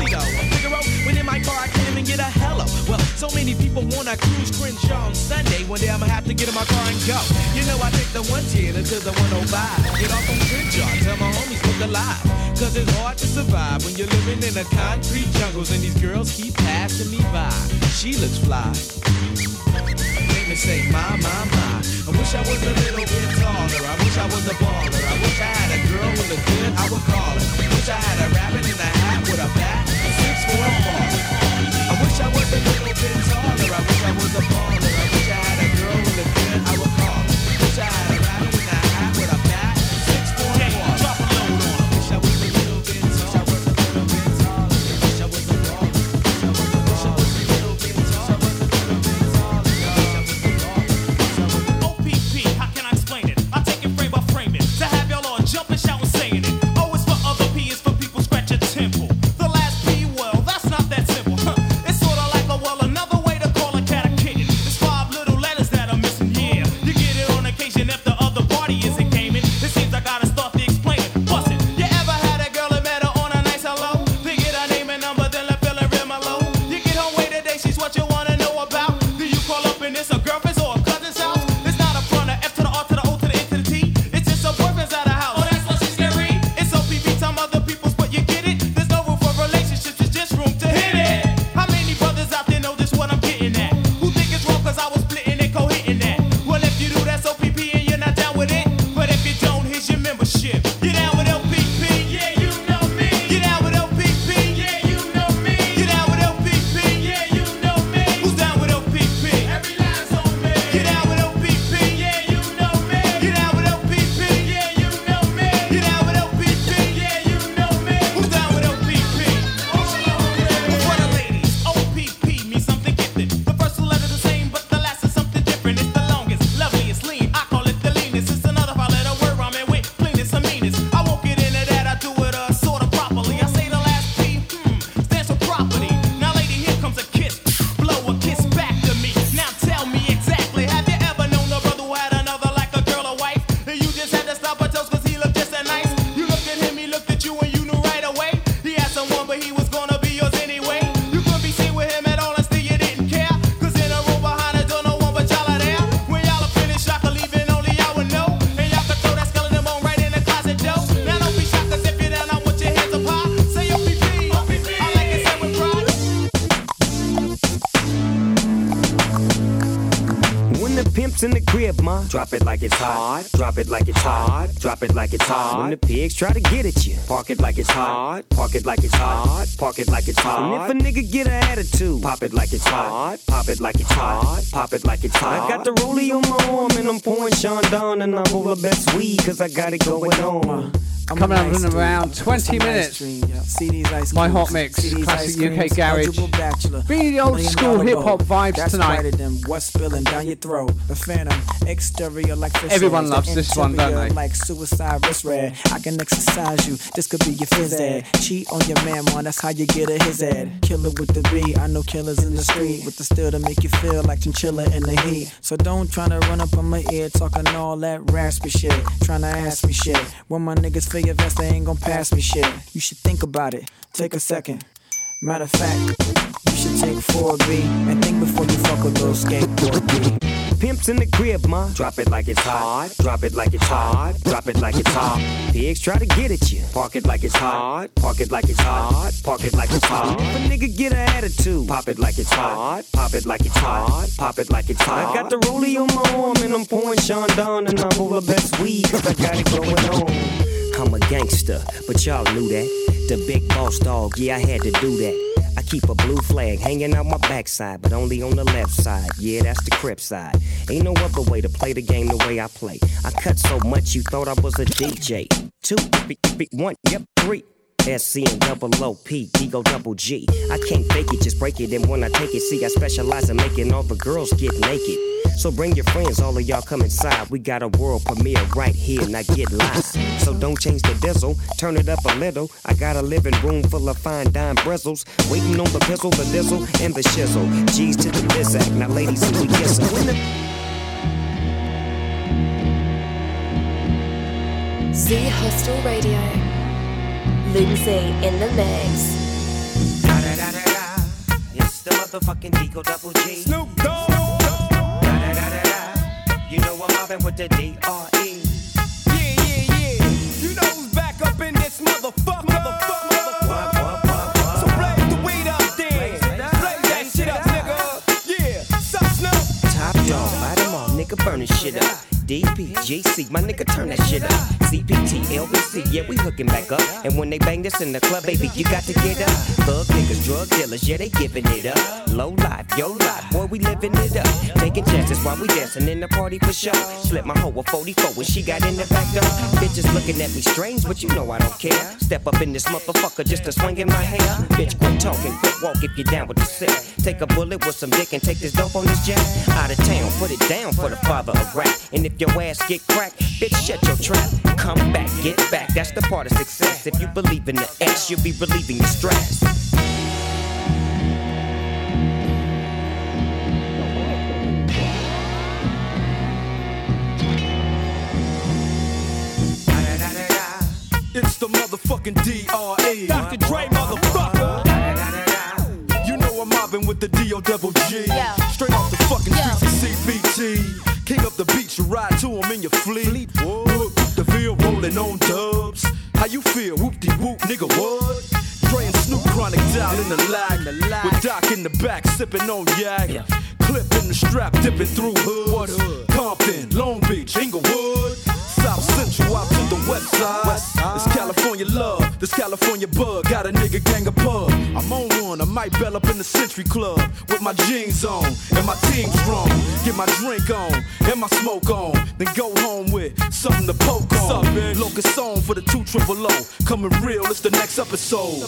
Figaro, when in my car, I so many people wanna cruise Crenshaw on Sunday. One day I'ma have to get in my car and go. You know, I take the 110 until the 105. Get off on Crenshaw, tell my homies look alive. Cause it's hard to survive when you're living in a concrete jungles and these girls keep passing me by. She looks fly. Make me say, my, my, my. I wish I was a little bit taller. I wish I was a baller. I wish I had a girl with a good, I would call her. Wish I had a rabbit in a hat with a bat, six for a baller. Crib, drop it like it's hot. Drop it like it's hot. Drop it like it's hot. When the pigs try to get at you, park it like it's hot. Park it like it's hot. Park it like it's hot. And if a nigga get an attitude, pop it like it's hot. Pop it like it's hot. Pop it like it's hot. I got the rollie on my arm and I'm pouring Chandon and I'm over best weed cause I got it going on. I'm coming up in around 20 minutes. My hot mix, classic UK garage. Bringing the old school hip hop vibes tonight. What's spilling down your throat? The phantom exterior like fish Everyone loves this one, don't they? Like suicide wrist red. I can exercise you. This could be your phys ed. Cheat on your man, man. That's how you get a his ed. Killer with the B. I know killers in the street with the steel to make you feel like chinchilla in the heat. So don't try to run up on my ear talking all that raspy shit. Trying to ask me shit. When my niggas feel your vest, they ain't gonna pass me shit. You should think about it. Take a second. Matter of fact, should take 4B and think before you fuck with little Skateboard P. Pimps in the crib, ma. Drop it like it's hot. Drop it like it's hot. Drop it like it's hot. Pigs try to get at you. Park it like it's hot. Park it like it's hot. Park it like it's hot. If a nigga get an attitude, pop it like it's hot. Pop it like it's hot. Pop it like it's hot. I got the rollie on my arm and I'm pouring Chandon and I'm over best weed cause I got it going on. I'm a gangster, but y'all knew that. The big boss dog, yeah, I had to do that. Keep a blue flag hanging out my backside, but only on the left side. Yeah, that's the crip side. Ain't no other way to play the game the way I play. I cut so much you thought I was a DJ. Two, three, three, one, yep, three. SC and double O P, D go double G. I can't fake it, just break it. And when I take it, see, I specialize in making all the girls get naked. So bring your friends, all of y'all come inside. We got a world premiere right here, now get live. So don't change the diesel, turn it up a little. I got a living room full of fine dime bristles. Waiting on the pistol, the diesel, and the shizzle. G's to the biz act, now ladies, see we kiss 'em. When the Z Hostel Radio. Lindsay in the mix. Da, da, da, It's the motherfucking Digo Double G. Snoop Dogg. You know I'm mobbing with the D-R-E. Yeah, yeah, yeah. You know who's back up in this motherfucker. So blaze the weed up then. Blaze that shit up, nigga. Yeah. Top dog, 'em all, nigga burning shit up. DPGC, my nigga turn that shit up. CPT, LBC, yeah, we hooking back up. And when they bang this in the club, baby, you got to get up. Thug niggas, drug dealers, yeah, they giving it up. Low life, yo life, boy, we living it up. Taking chances while we dancing in the party for sure. Slip my hoe a 44 when she got in the back door. Bitches looking at me strange, but you know I don't care. Step up in this motherfucker just to swing in my hair. Bitch, quit talking, quit walk if you're down with the set. Take a bullet with some dick and take this dope on this jet. Out of town, put it down for the father of rap. And if your ass get cracked, bitch, shut your trap. Come back, get back. That's the part of success. If you believe in the S, you'll be relieving your stress. It's the motherfucking D.R.E. Dr. Dre, motherfucker. You know I'm mobbing with the D.O. double G. Straight off the fucking streets of CPT. King up the beach, you ride to him in your fleet. The field rolling on dubs. How you feel? Whoop de whoop, nigga, what? And Snoop chronic down in the lag. The lag. With Doc in the back, sipping on yak. Clip in the strap, dipping through hoods. Compton, Long Beach, Inglewood. South Central out to the west side. It's California love, this California bug. Got a nigga gang of pub. I'm on one, I might bell up in the Century Club with my jeans on and my team strong. Get my drink on and my smoke on, then go home with something to poke on. Locust song for the two triple O. Coming real, it's the next episode.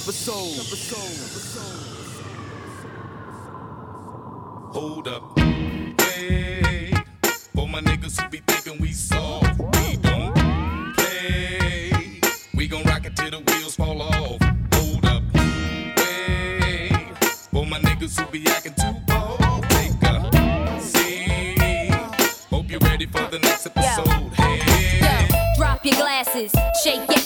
Hold up. Hey, for my niggas who be thinking we soft, it till the wheels fall off. Hold up. Hey, for my niggas who be acting too bold, take a seat. Hope you're ready for the next episode. Hey. Yo, drop your glasses, shake your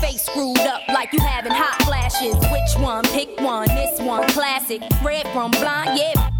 face screwed up like you having hot flashes. Which one? Pick one. This one classic. Red from blind, yeah.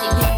blasted.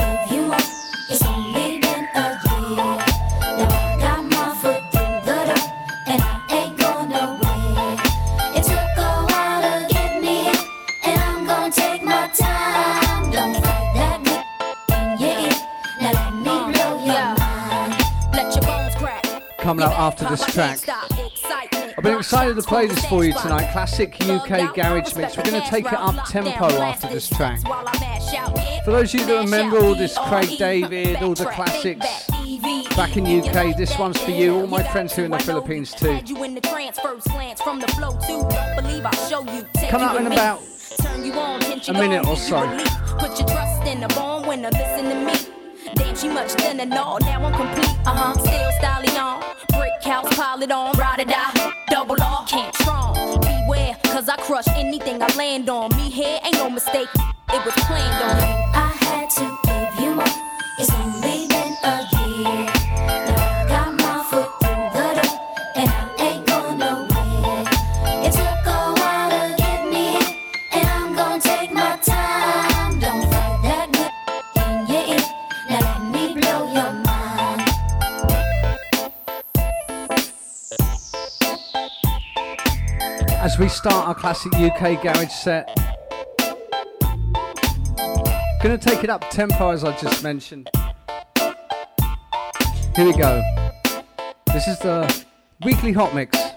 Coming up after this track. I've been excited to play this for you tonight. Classic UK garage mix. We're going to take it up tempo after this track. For those of you that remember all this Craig David, all the classics back in UK, this one's for you. All my friends here in the Philippines too. Come out in about a minute or so. Put your trust in a born winner, listen to me. She much thinner, no, now I'm complete. Uh huh, still styling on. Brick house, pile it on, ride it out. Double can't strong. Beware, cause I crush anything I land on. Me here ain't no mistake, it was planned on. I had to give you more. It's only been a As we start our classic UK garage set, gonna take it up tempo as I just mentioned. Here we go. This is the weekly hot mix.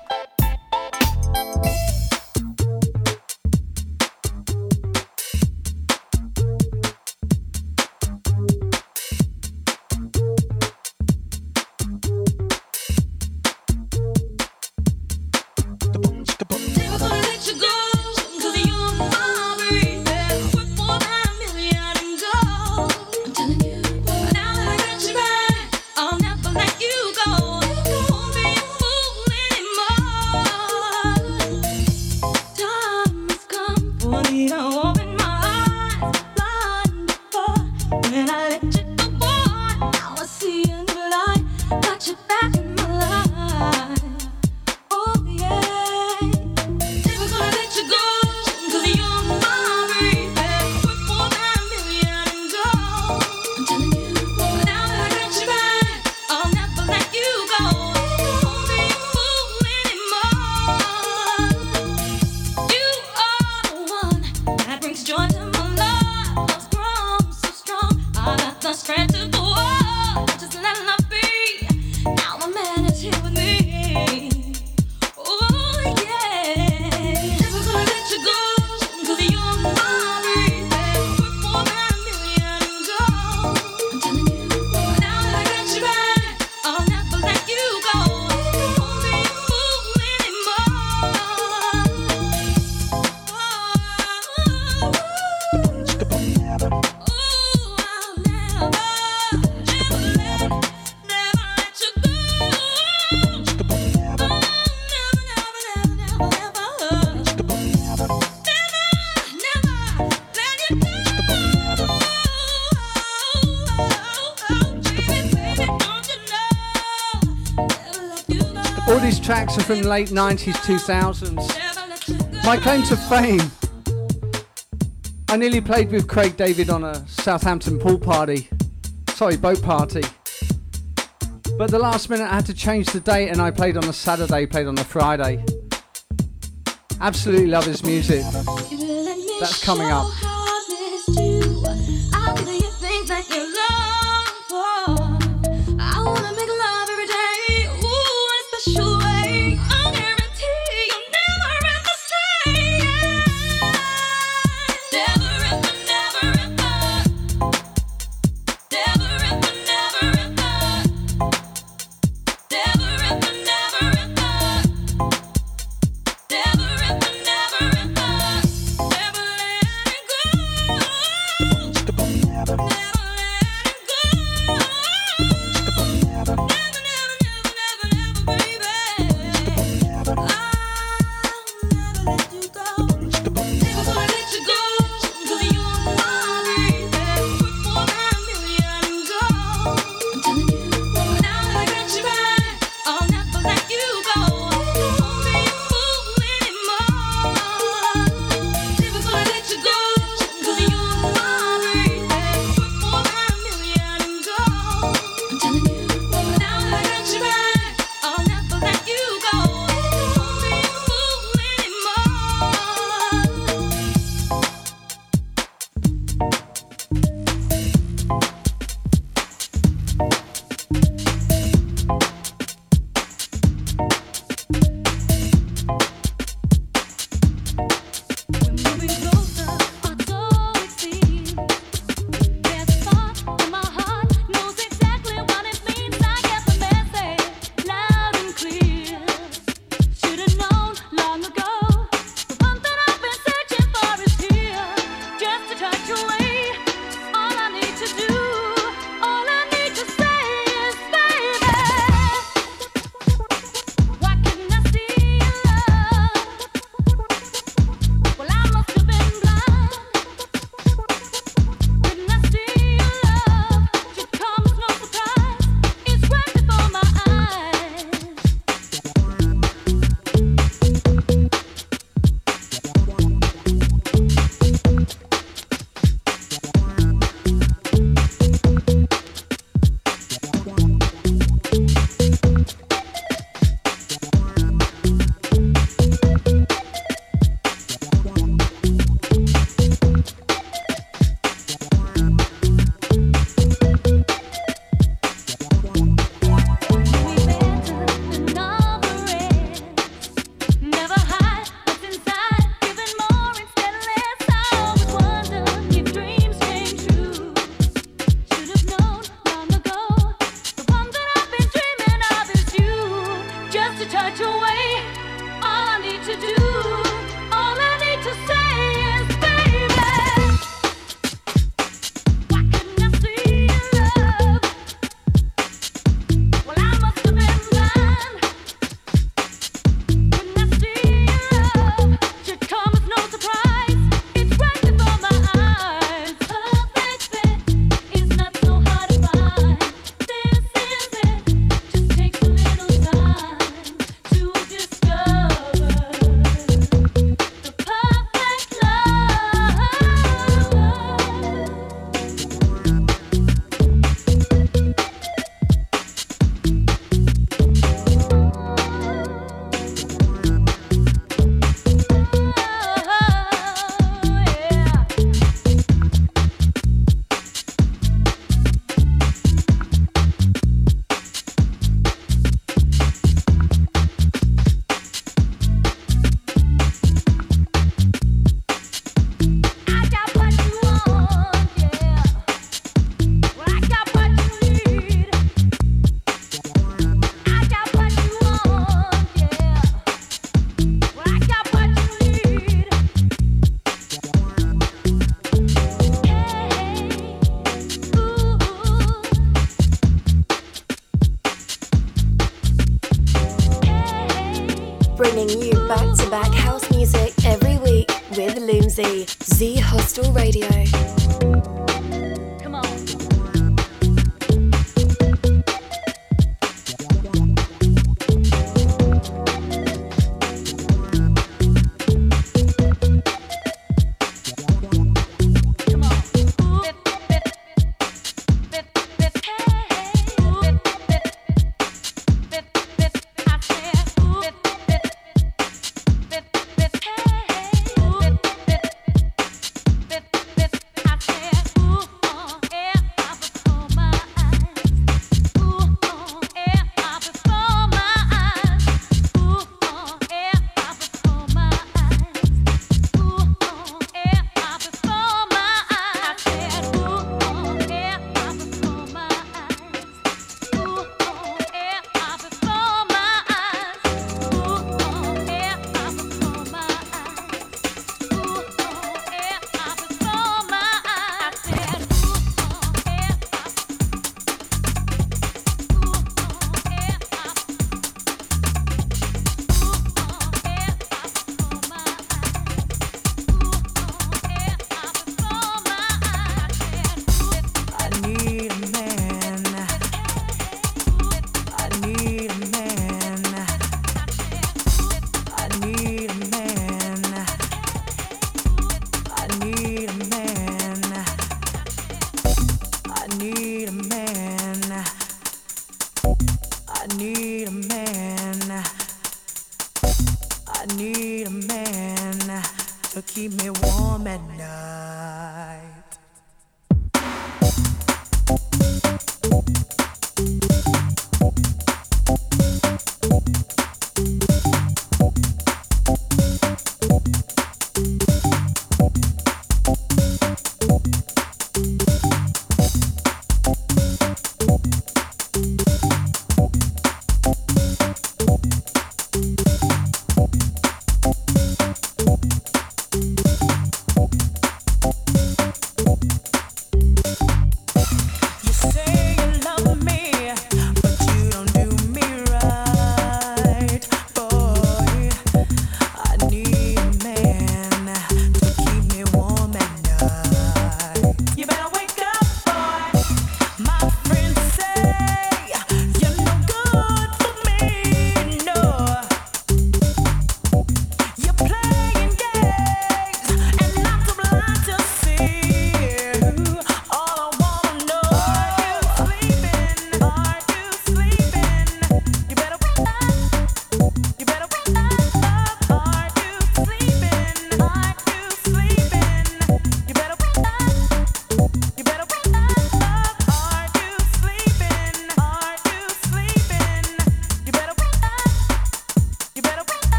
All these tracks are from the late 90s, 2000s. My claim to fame. I nearly played with Craig David on a Southampton pool party. Sorry, boat party. But the last minute I had to change the date and I played on a Saturday, played on a Friday. Absolutely love his music. That's coming up.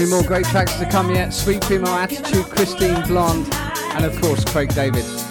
many more great tracks to come yet. Sweet Female Attitude, Kristine Blond, and of course Craig David.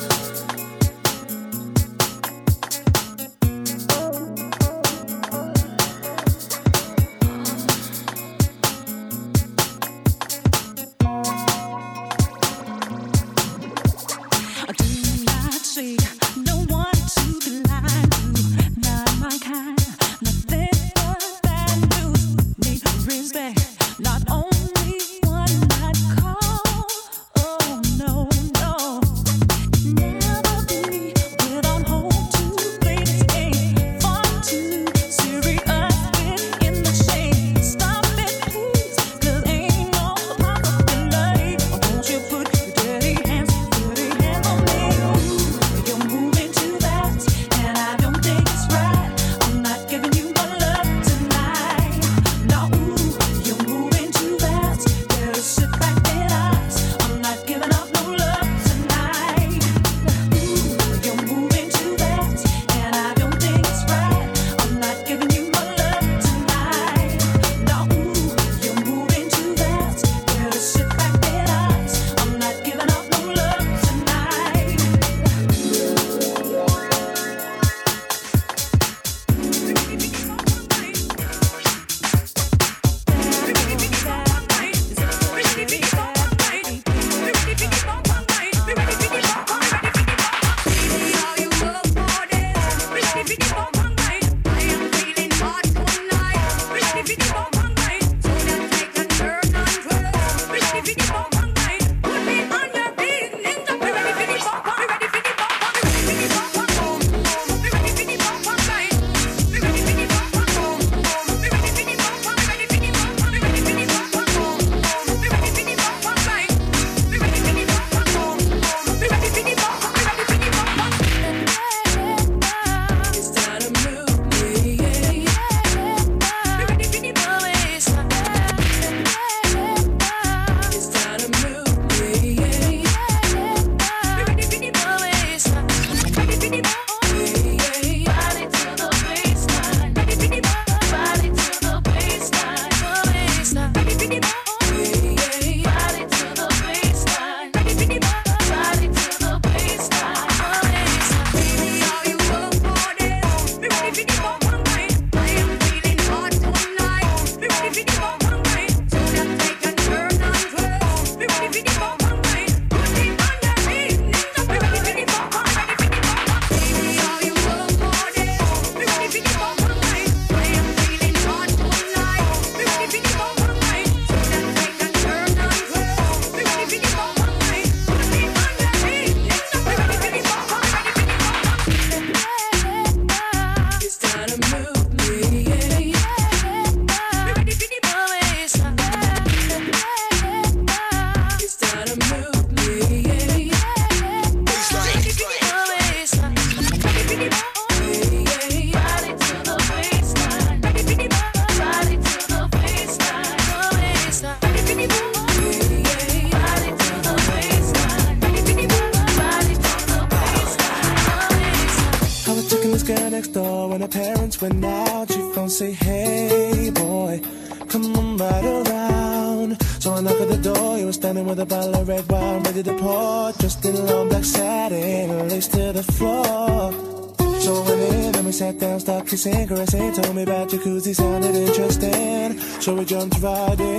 So we jumped right in,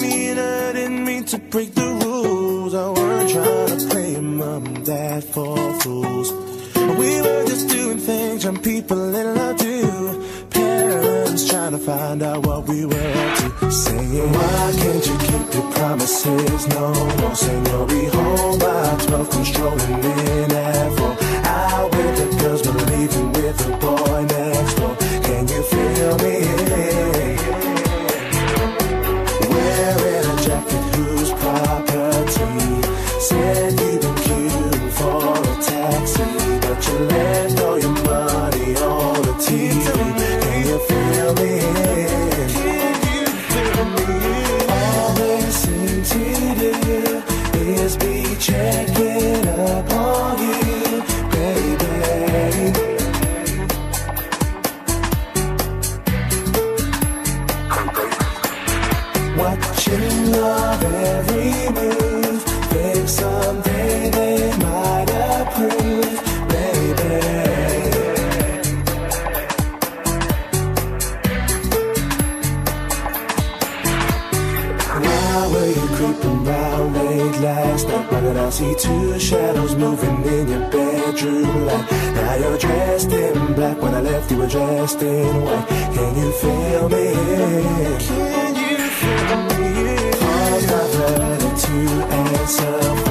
Me and I didn't mean to break the rules. I weren't trying to play mom and dad for fools. We were just doing things young people in love do. Parents trying to find out what we were up to. Saying, why can't you keep your promises? No more saying you'll be home by 12, come strolling in at 4. Out with the girls, but leaving with the boy next door. Can you feel me? Said see two shadows moving in your bedroom light? Now you're dressed in black. When I left, you were dressed in white. Can you feel me? Can you feel me? Calls diverted to answer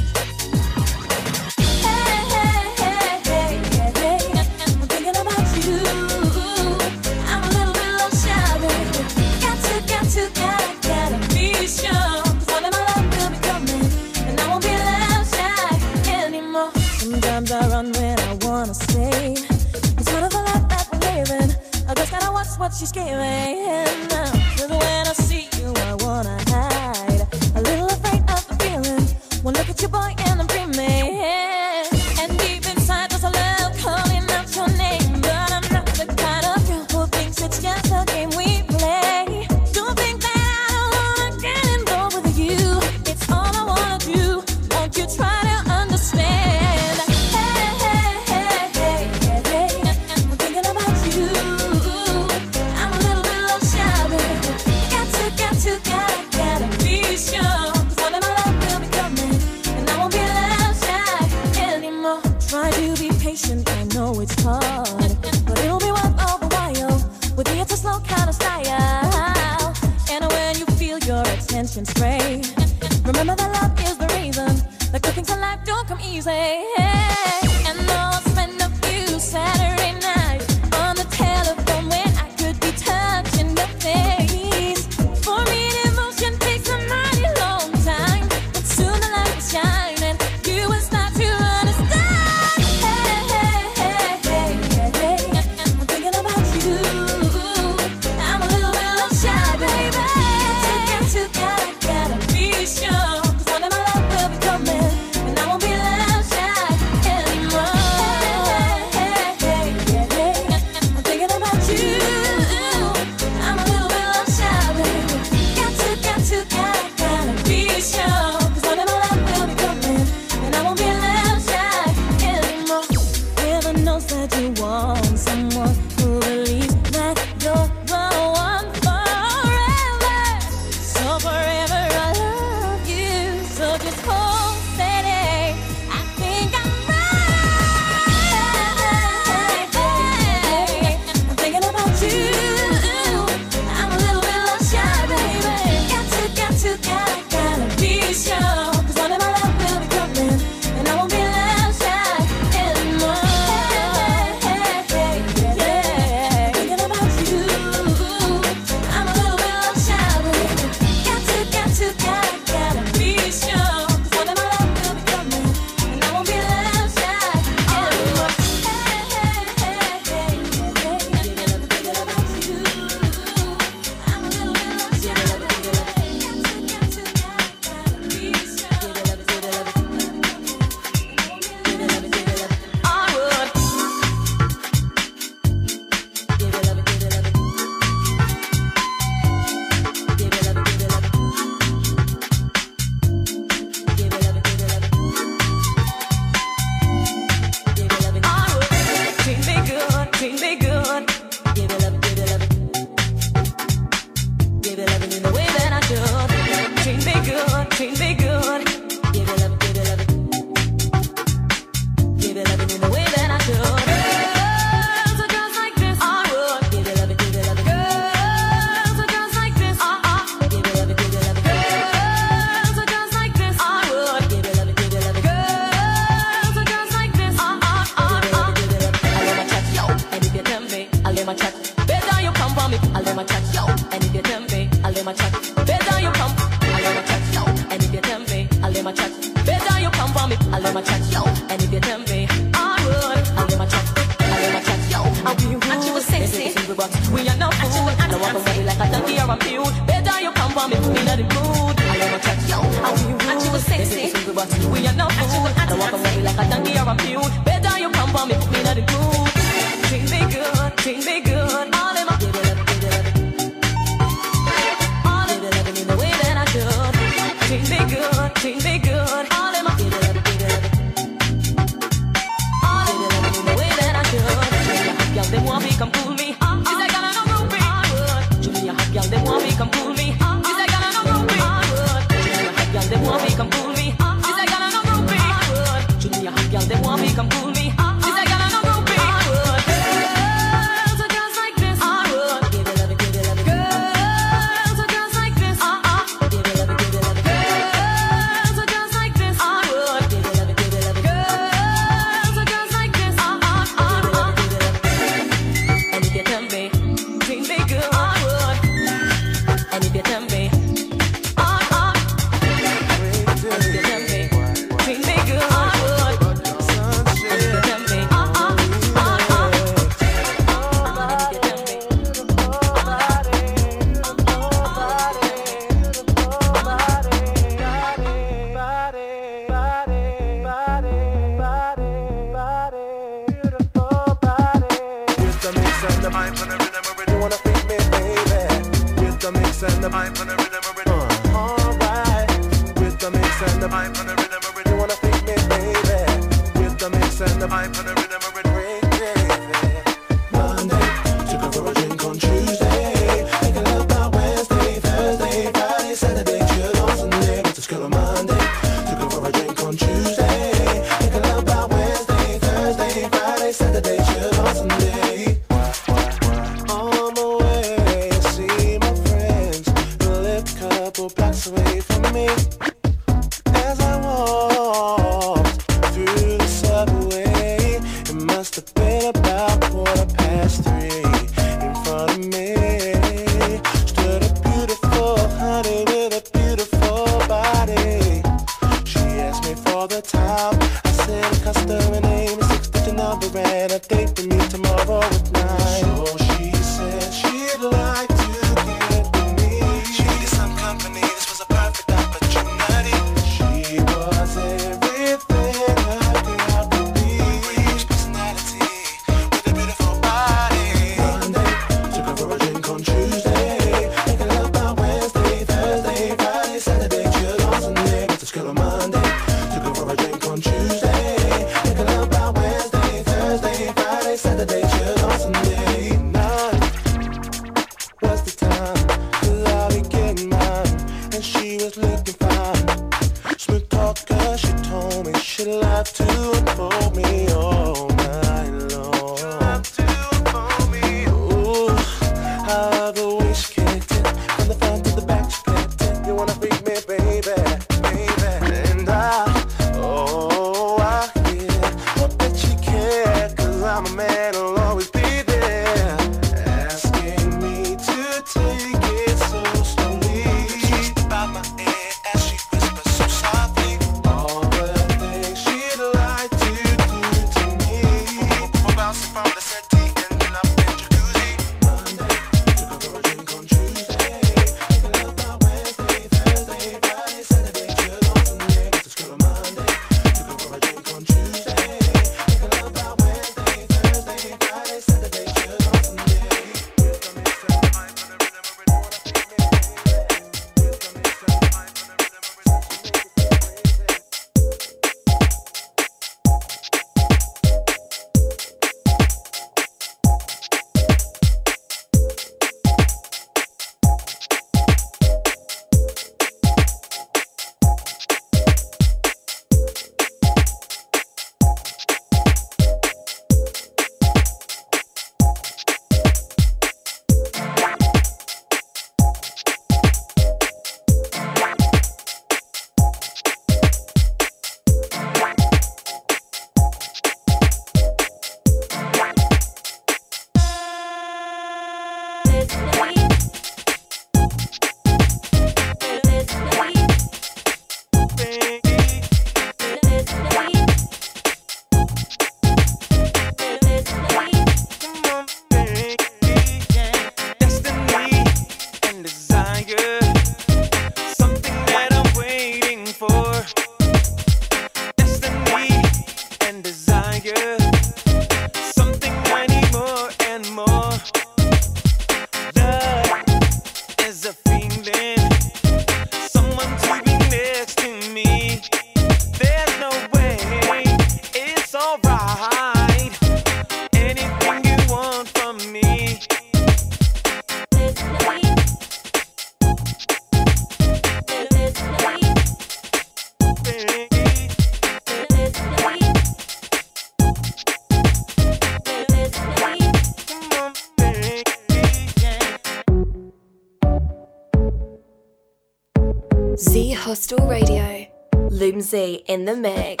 in the mix.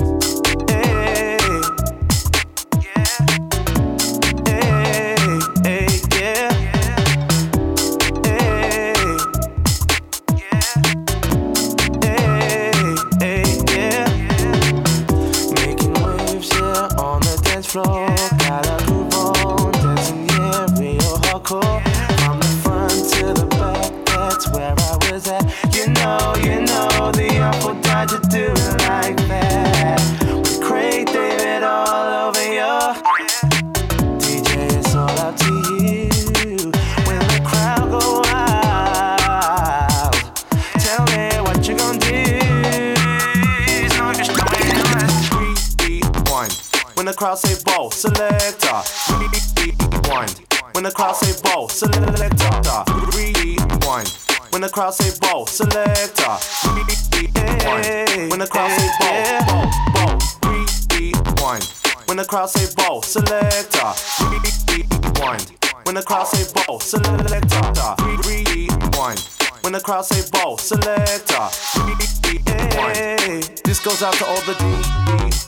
To do it like that. Craig David all over your DJ, it's all up to you. When the crowd go wild, tell me what you gonna do. Not just Rewind. When the crowd say ball, selector. Rewind. When the crowd say ball, selector. Rewind. When the crowd say ball, selector. When the crowd say ball, ball, ball. Rewind. When the crowd say ball, selector. Rewind. When the crowd say ball, selector. Rewind. When the crowd say ball, selector. Rewind. This goes out to all the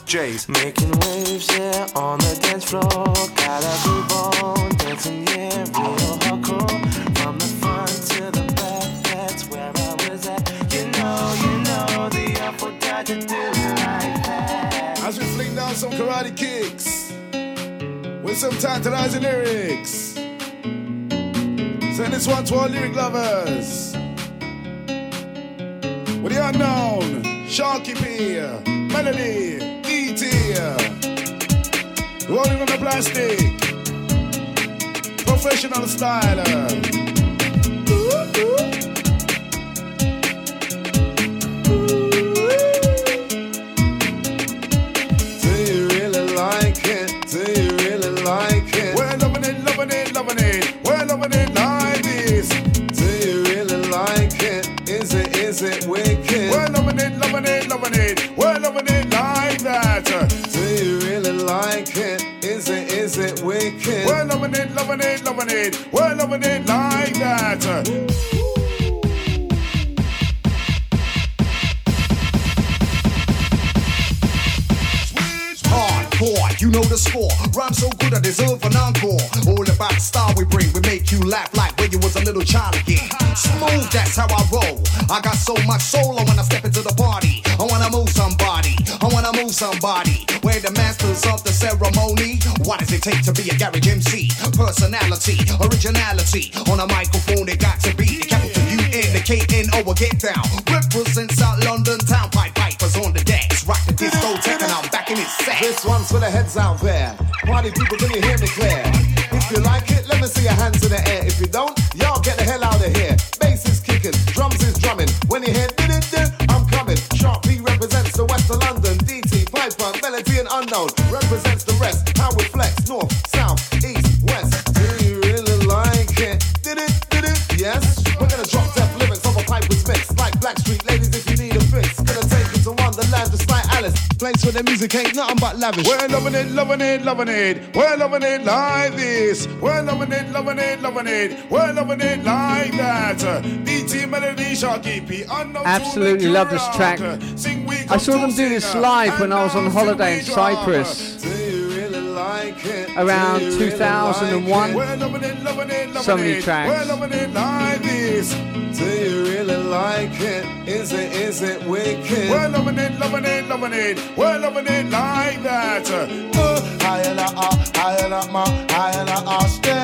DJs. Making waves, yeah, on the dance floor. Gotta groove on, dancing, yeah, real hardcore. From the died to do like that. As we fling down some karate kicks with some tantalizing lyrics. Send this one to all lyric lovers. With the unknown, Sharky P, Melody, DT Rolling on the plastic. professional style. Loving it, loving it. We're loving it like that. You know the score. Rhyme so good I deserve an encore. All about the style we bring, we make you laugh like when you was a little child again. Smooth, that's how I roll. I got so much soul when I step into the party. I wanna move somebody, move somebody. We're the masters of the ceremony. What does it take to be a garage MC? Personality, originality. On a microphone, it got to be the capital U N, the K N O, get down. Represent South London town, Pied Piper's on the decks. Rock the discotheque, and I'm back in his set. This one's for the heads out there. Party people, can you hear me clear? If you like it, let me see your hands in the air. And Place where the music ain't nothing but lavish. We're loving it, loving it, loving it. We're loving it like this. We're loving it, loving it, loving it. We're loving it like that. DT Melody Sharky P. Absolutely love this track. I saw them do this live when I was on holiday in Cyprus around 2001. So many We're tracks. Loving it like this. Do you really like it? Is it, is it wicked? We're loving it, loving it, loving it. We're loving it like that. Uh, higher ah, higher la ma, higher la ah, still.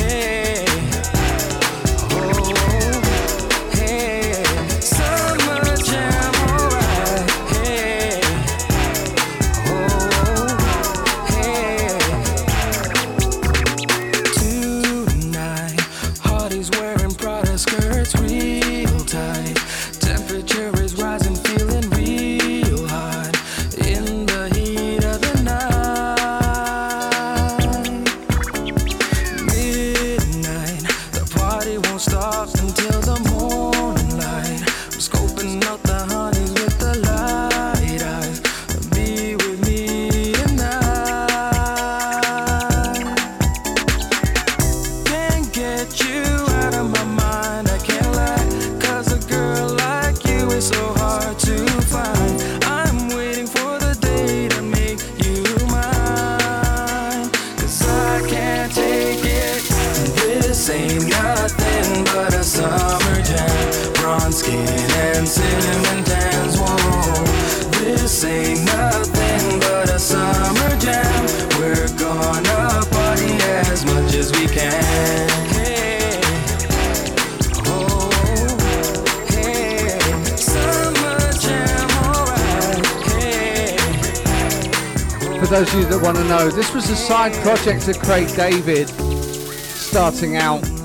Those of you that want to know, this was a side project of Craig David starting out.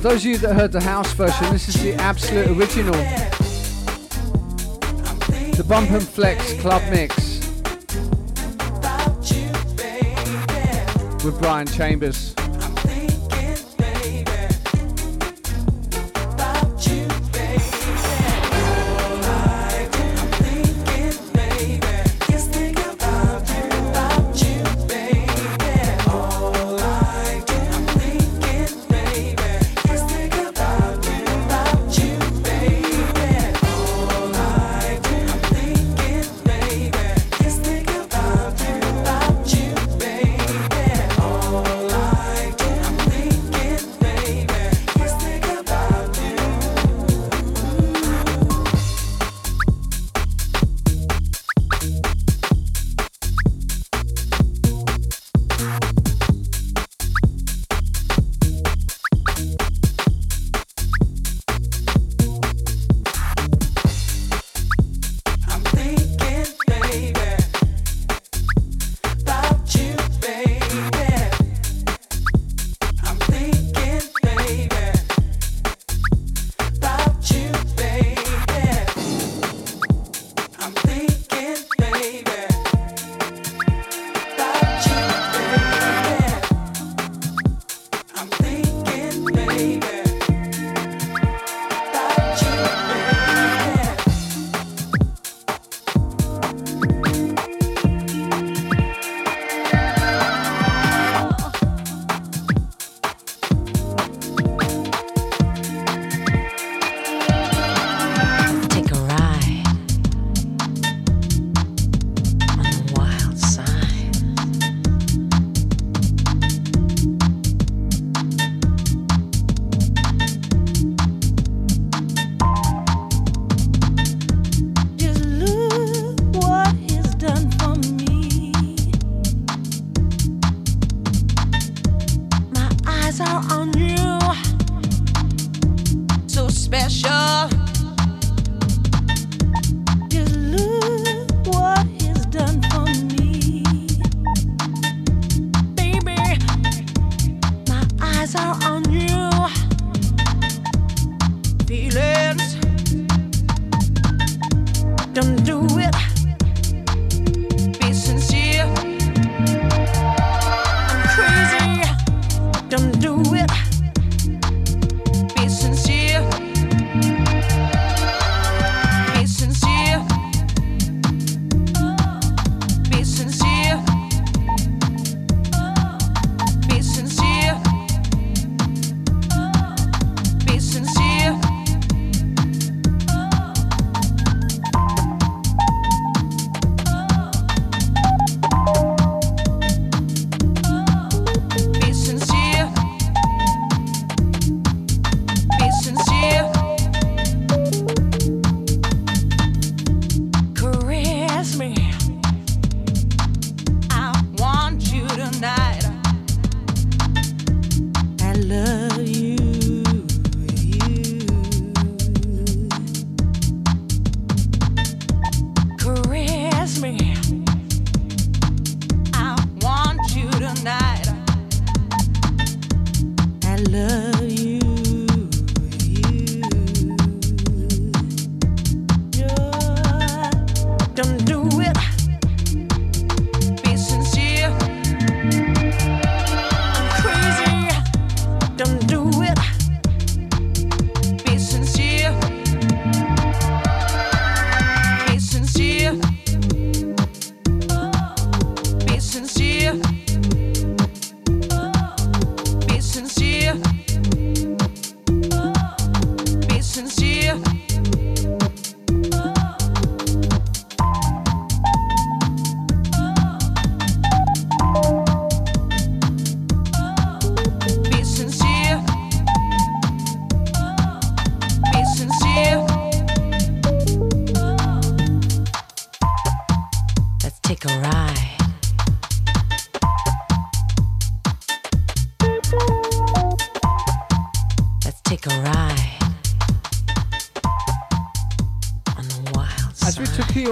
For those of you that heard the house version, this is the absolute original. The Bump and Flex Club Mix with Brian Chambers.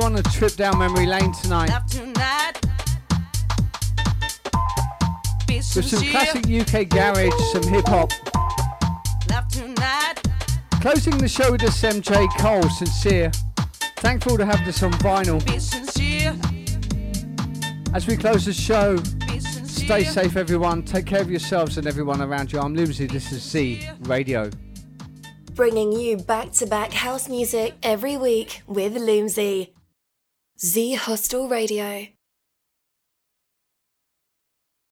On a trip down memory lane tonight Tonight, with some classic UK garage, some hip hop. Closing the show with this MJ Cole, sincere. Thankful to have this on vinyl. As we close the show, stay safe, everyone. Take care of yourselves and everyone around you. I'm Loomsy. This is Z Radio. Bringing you back to back house music every week with Loomsy. Z Hostel Radio.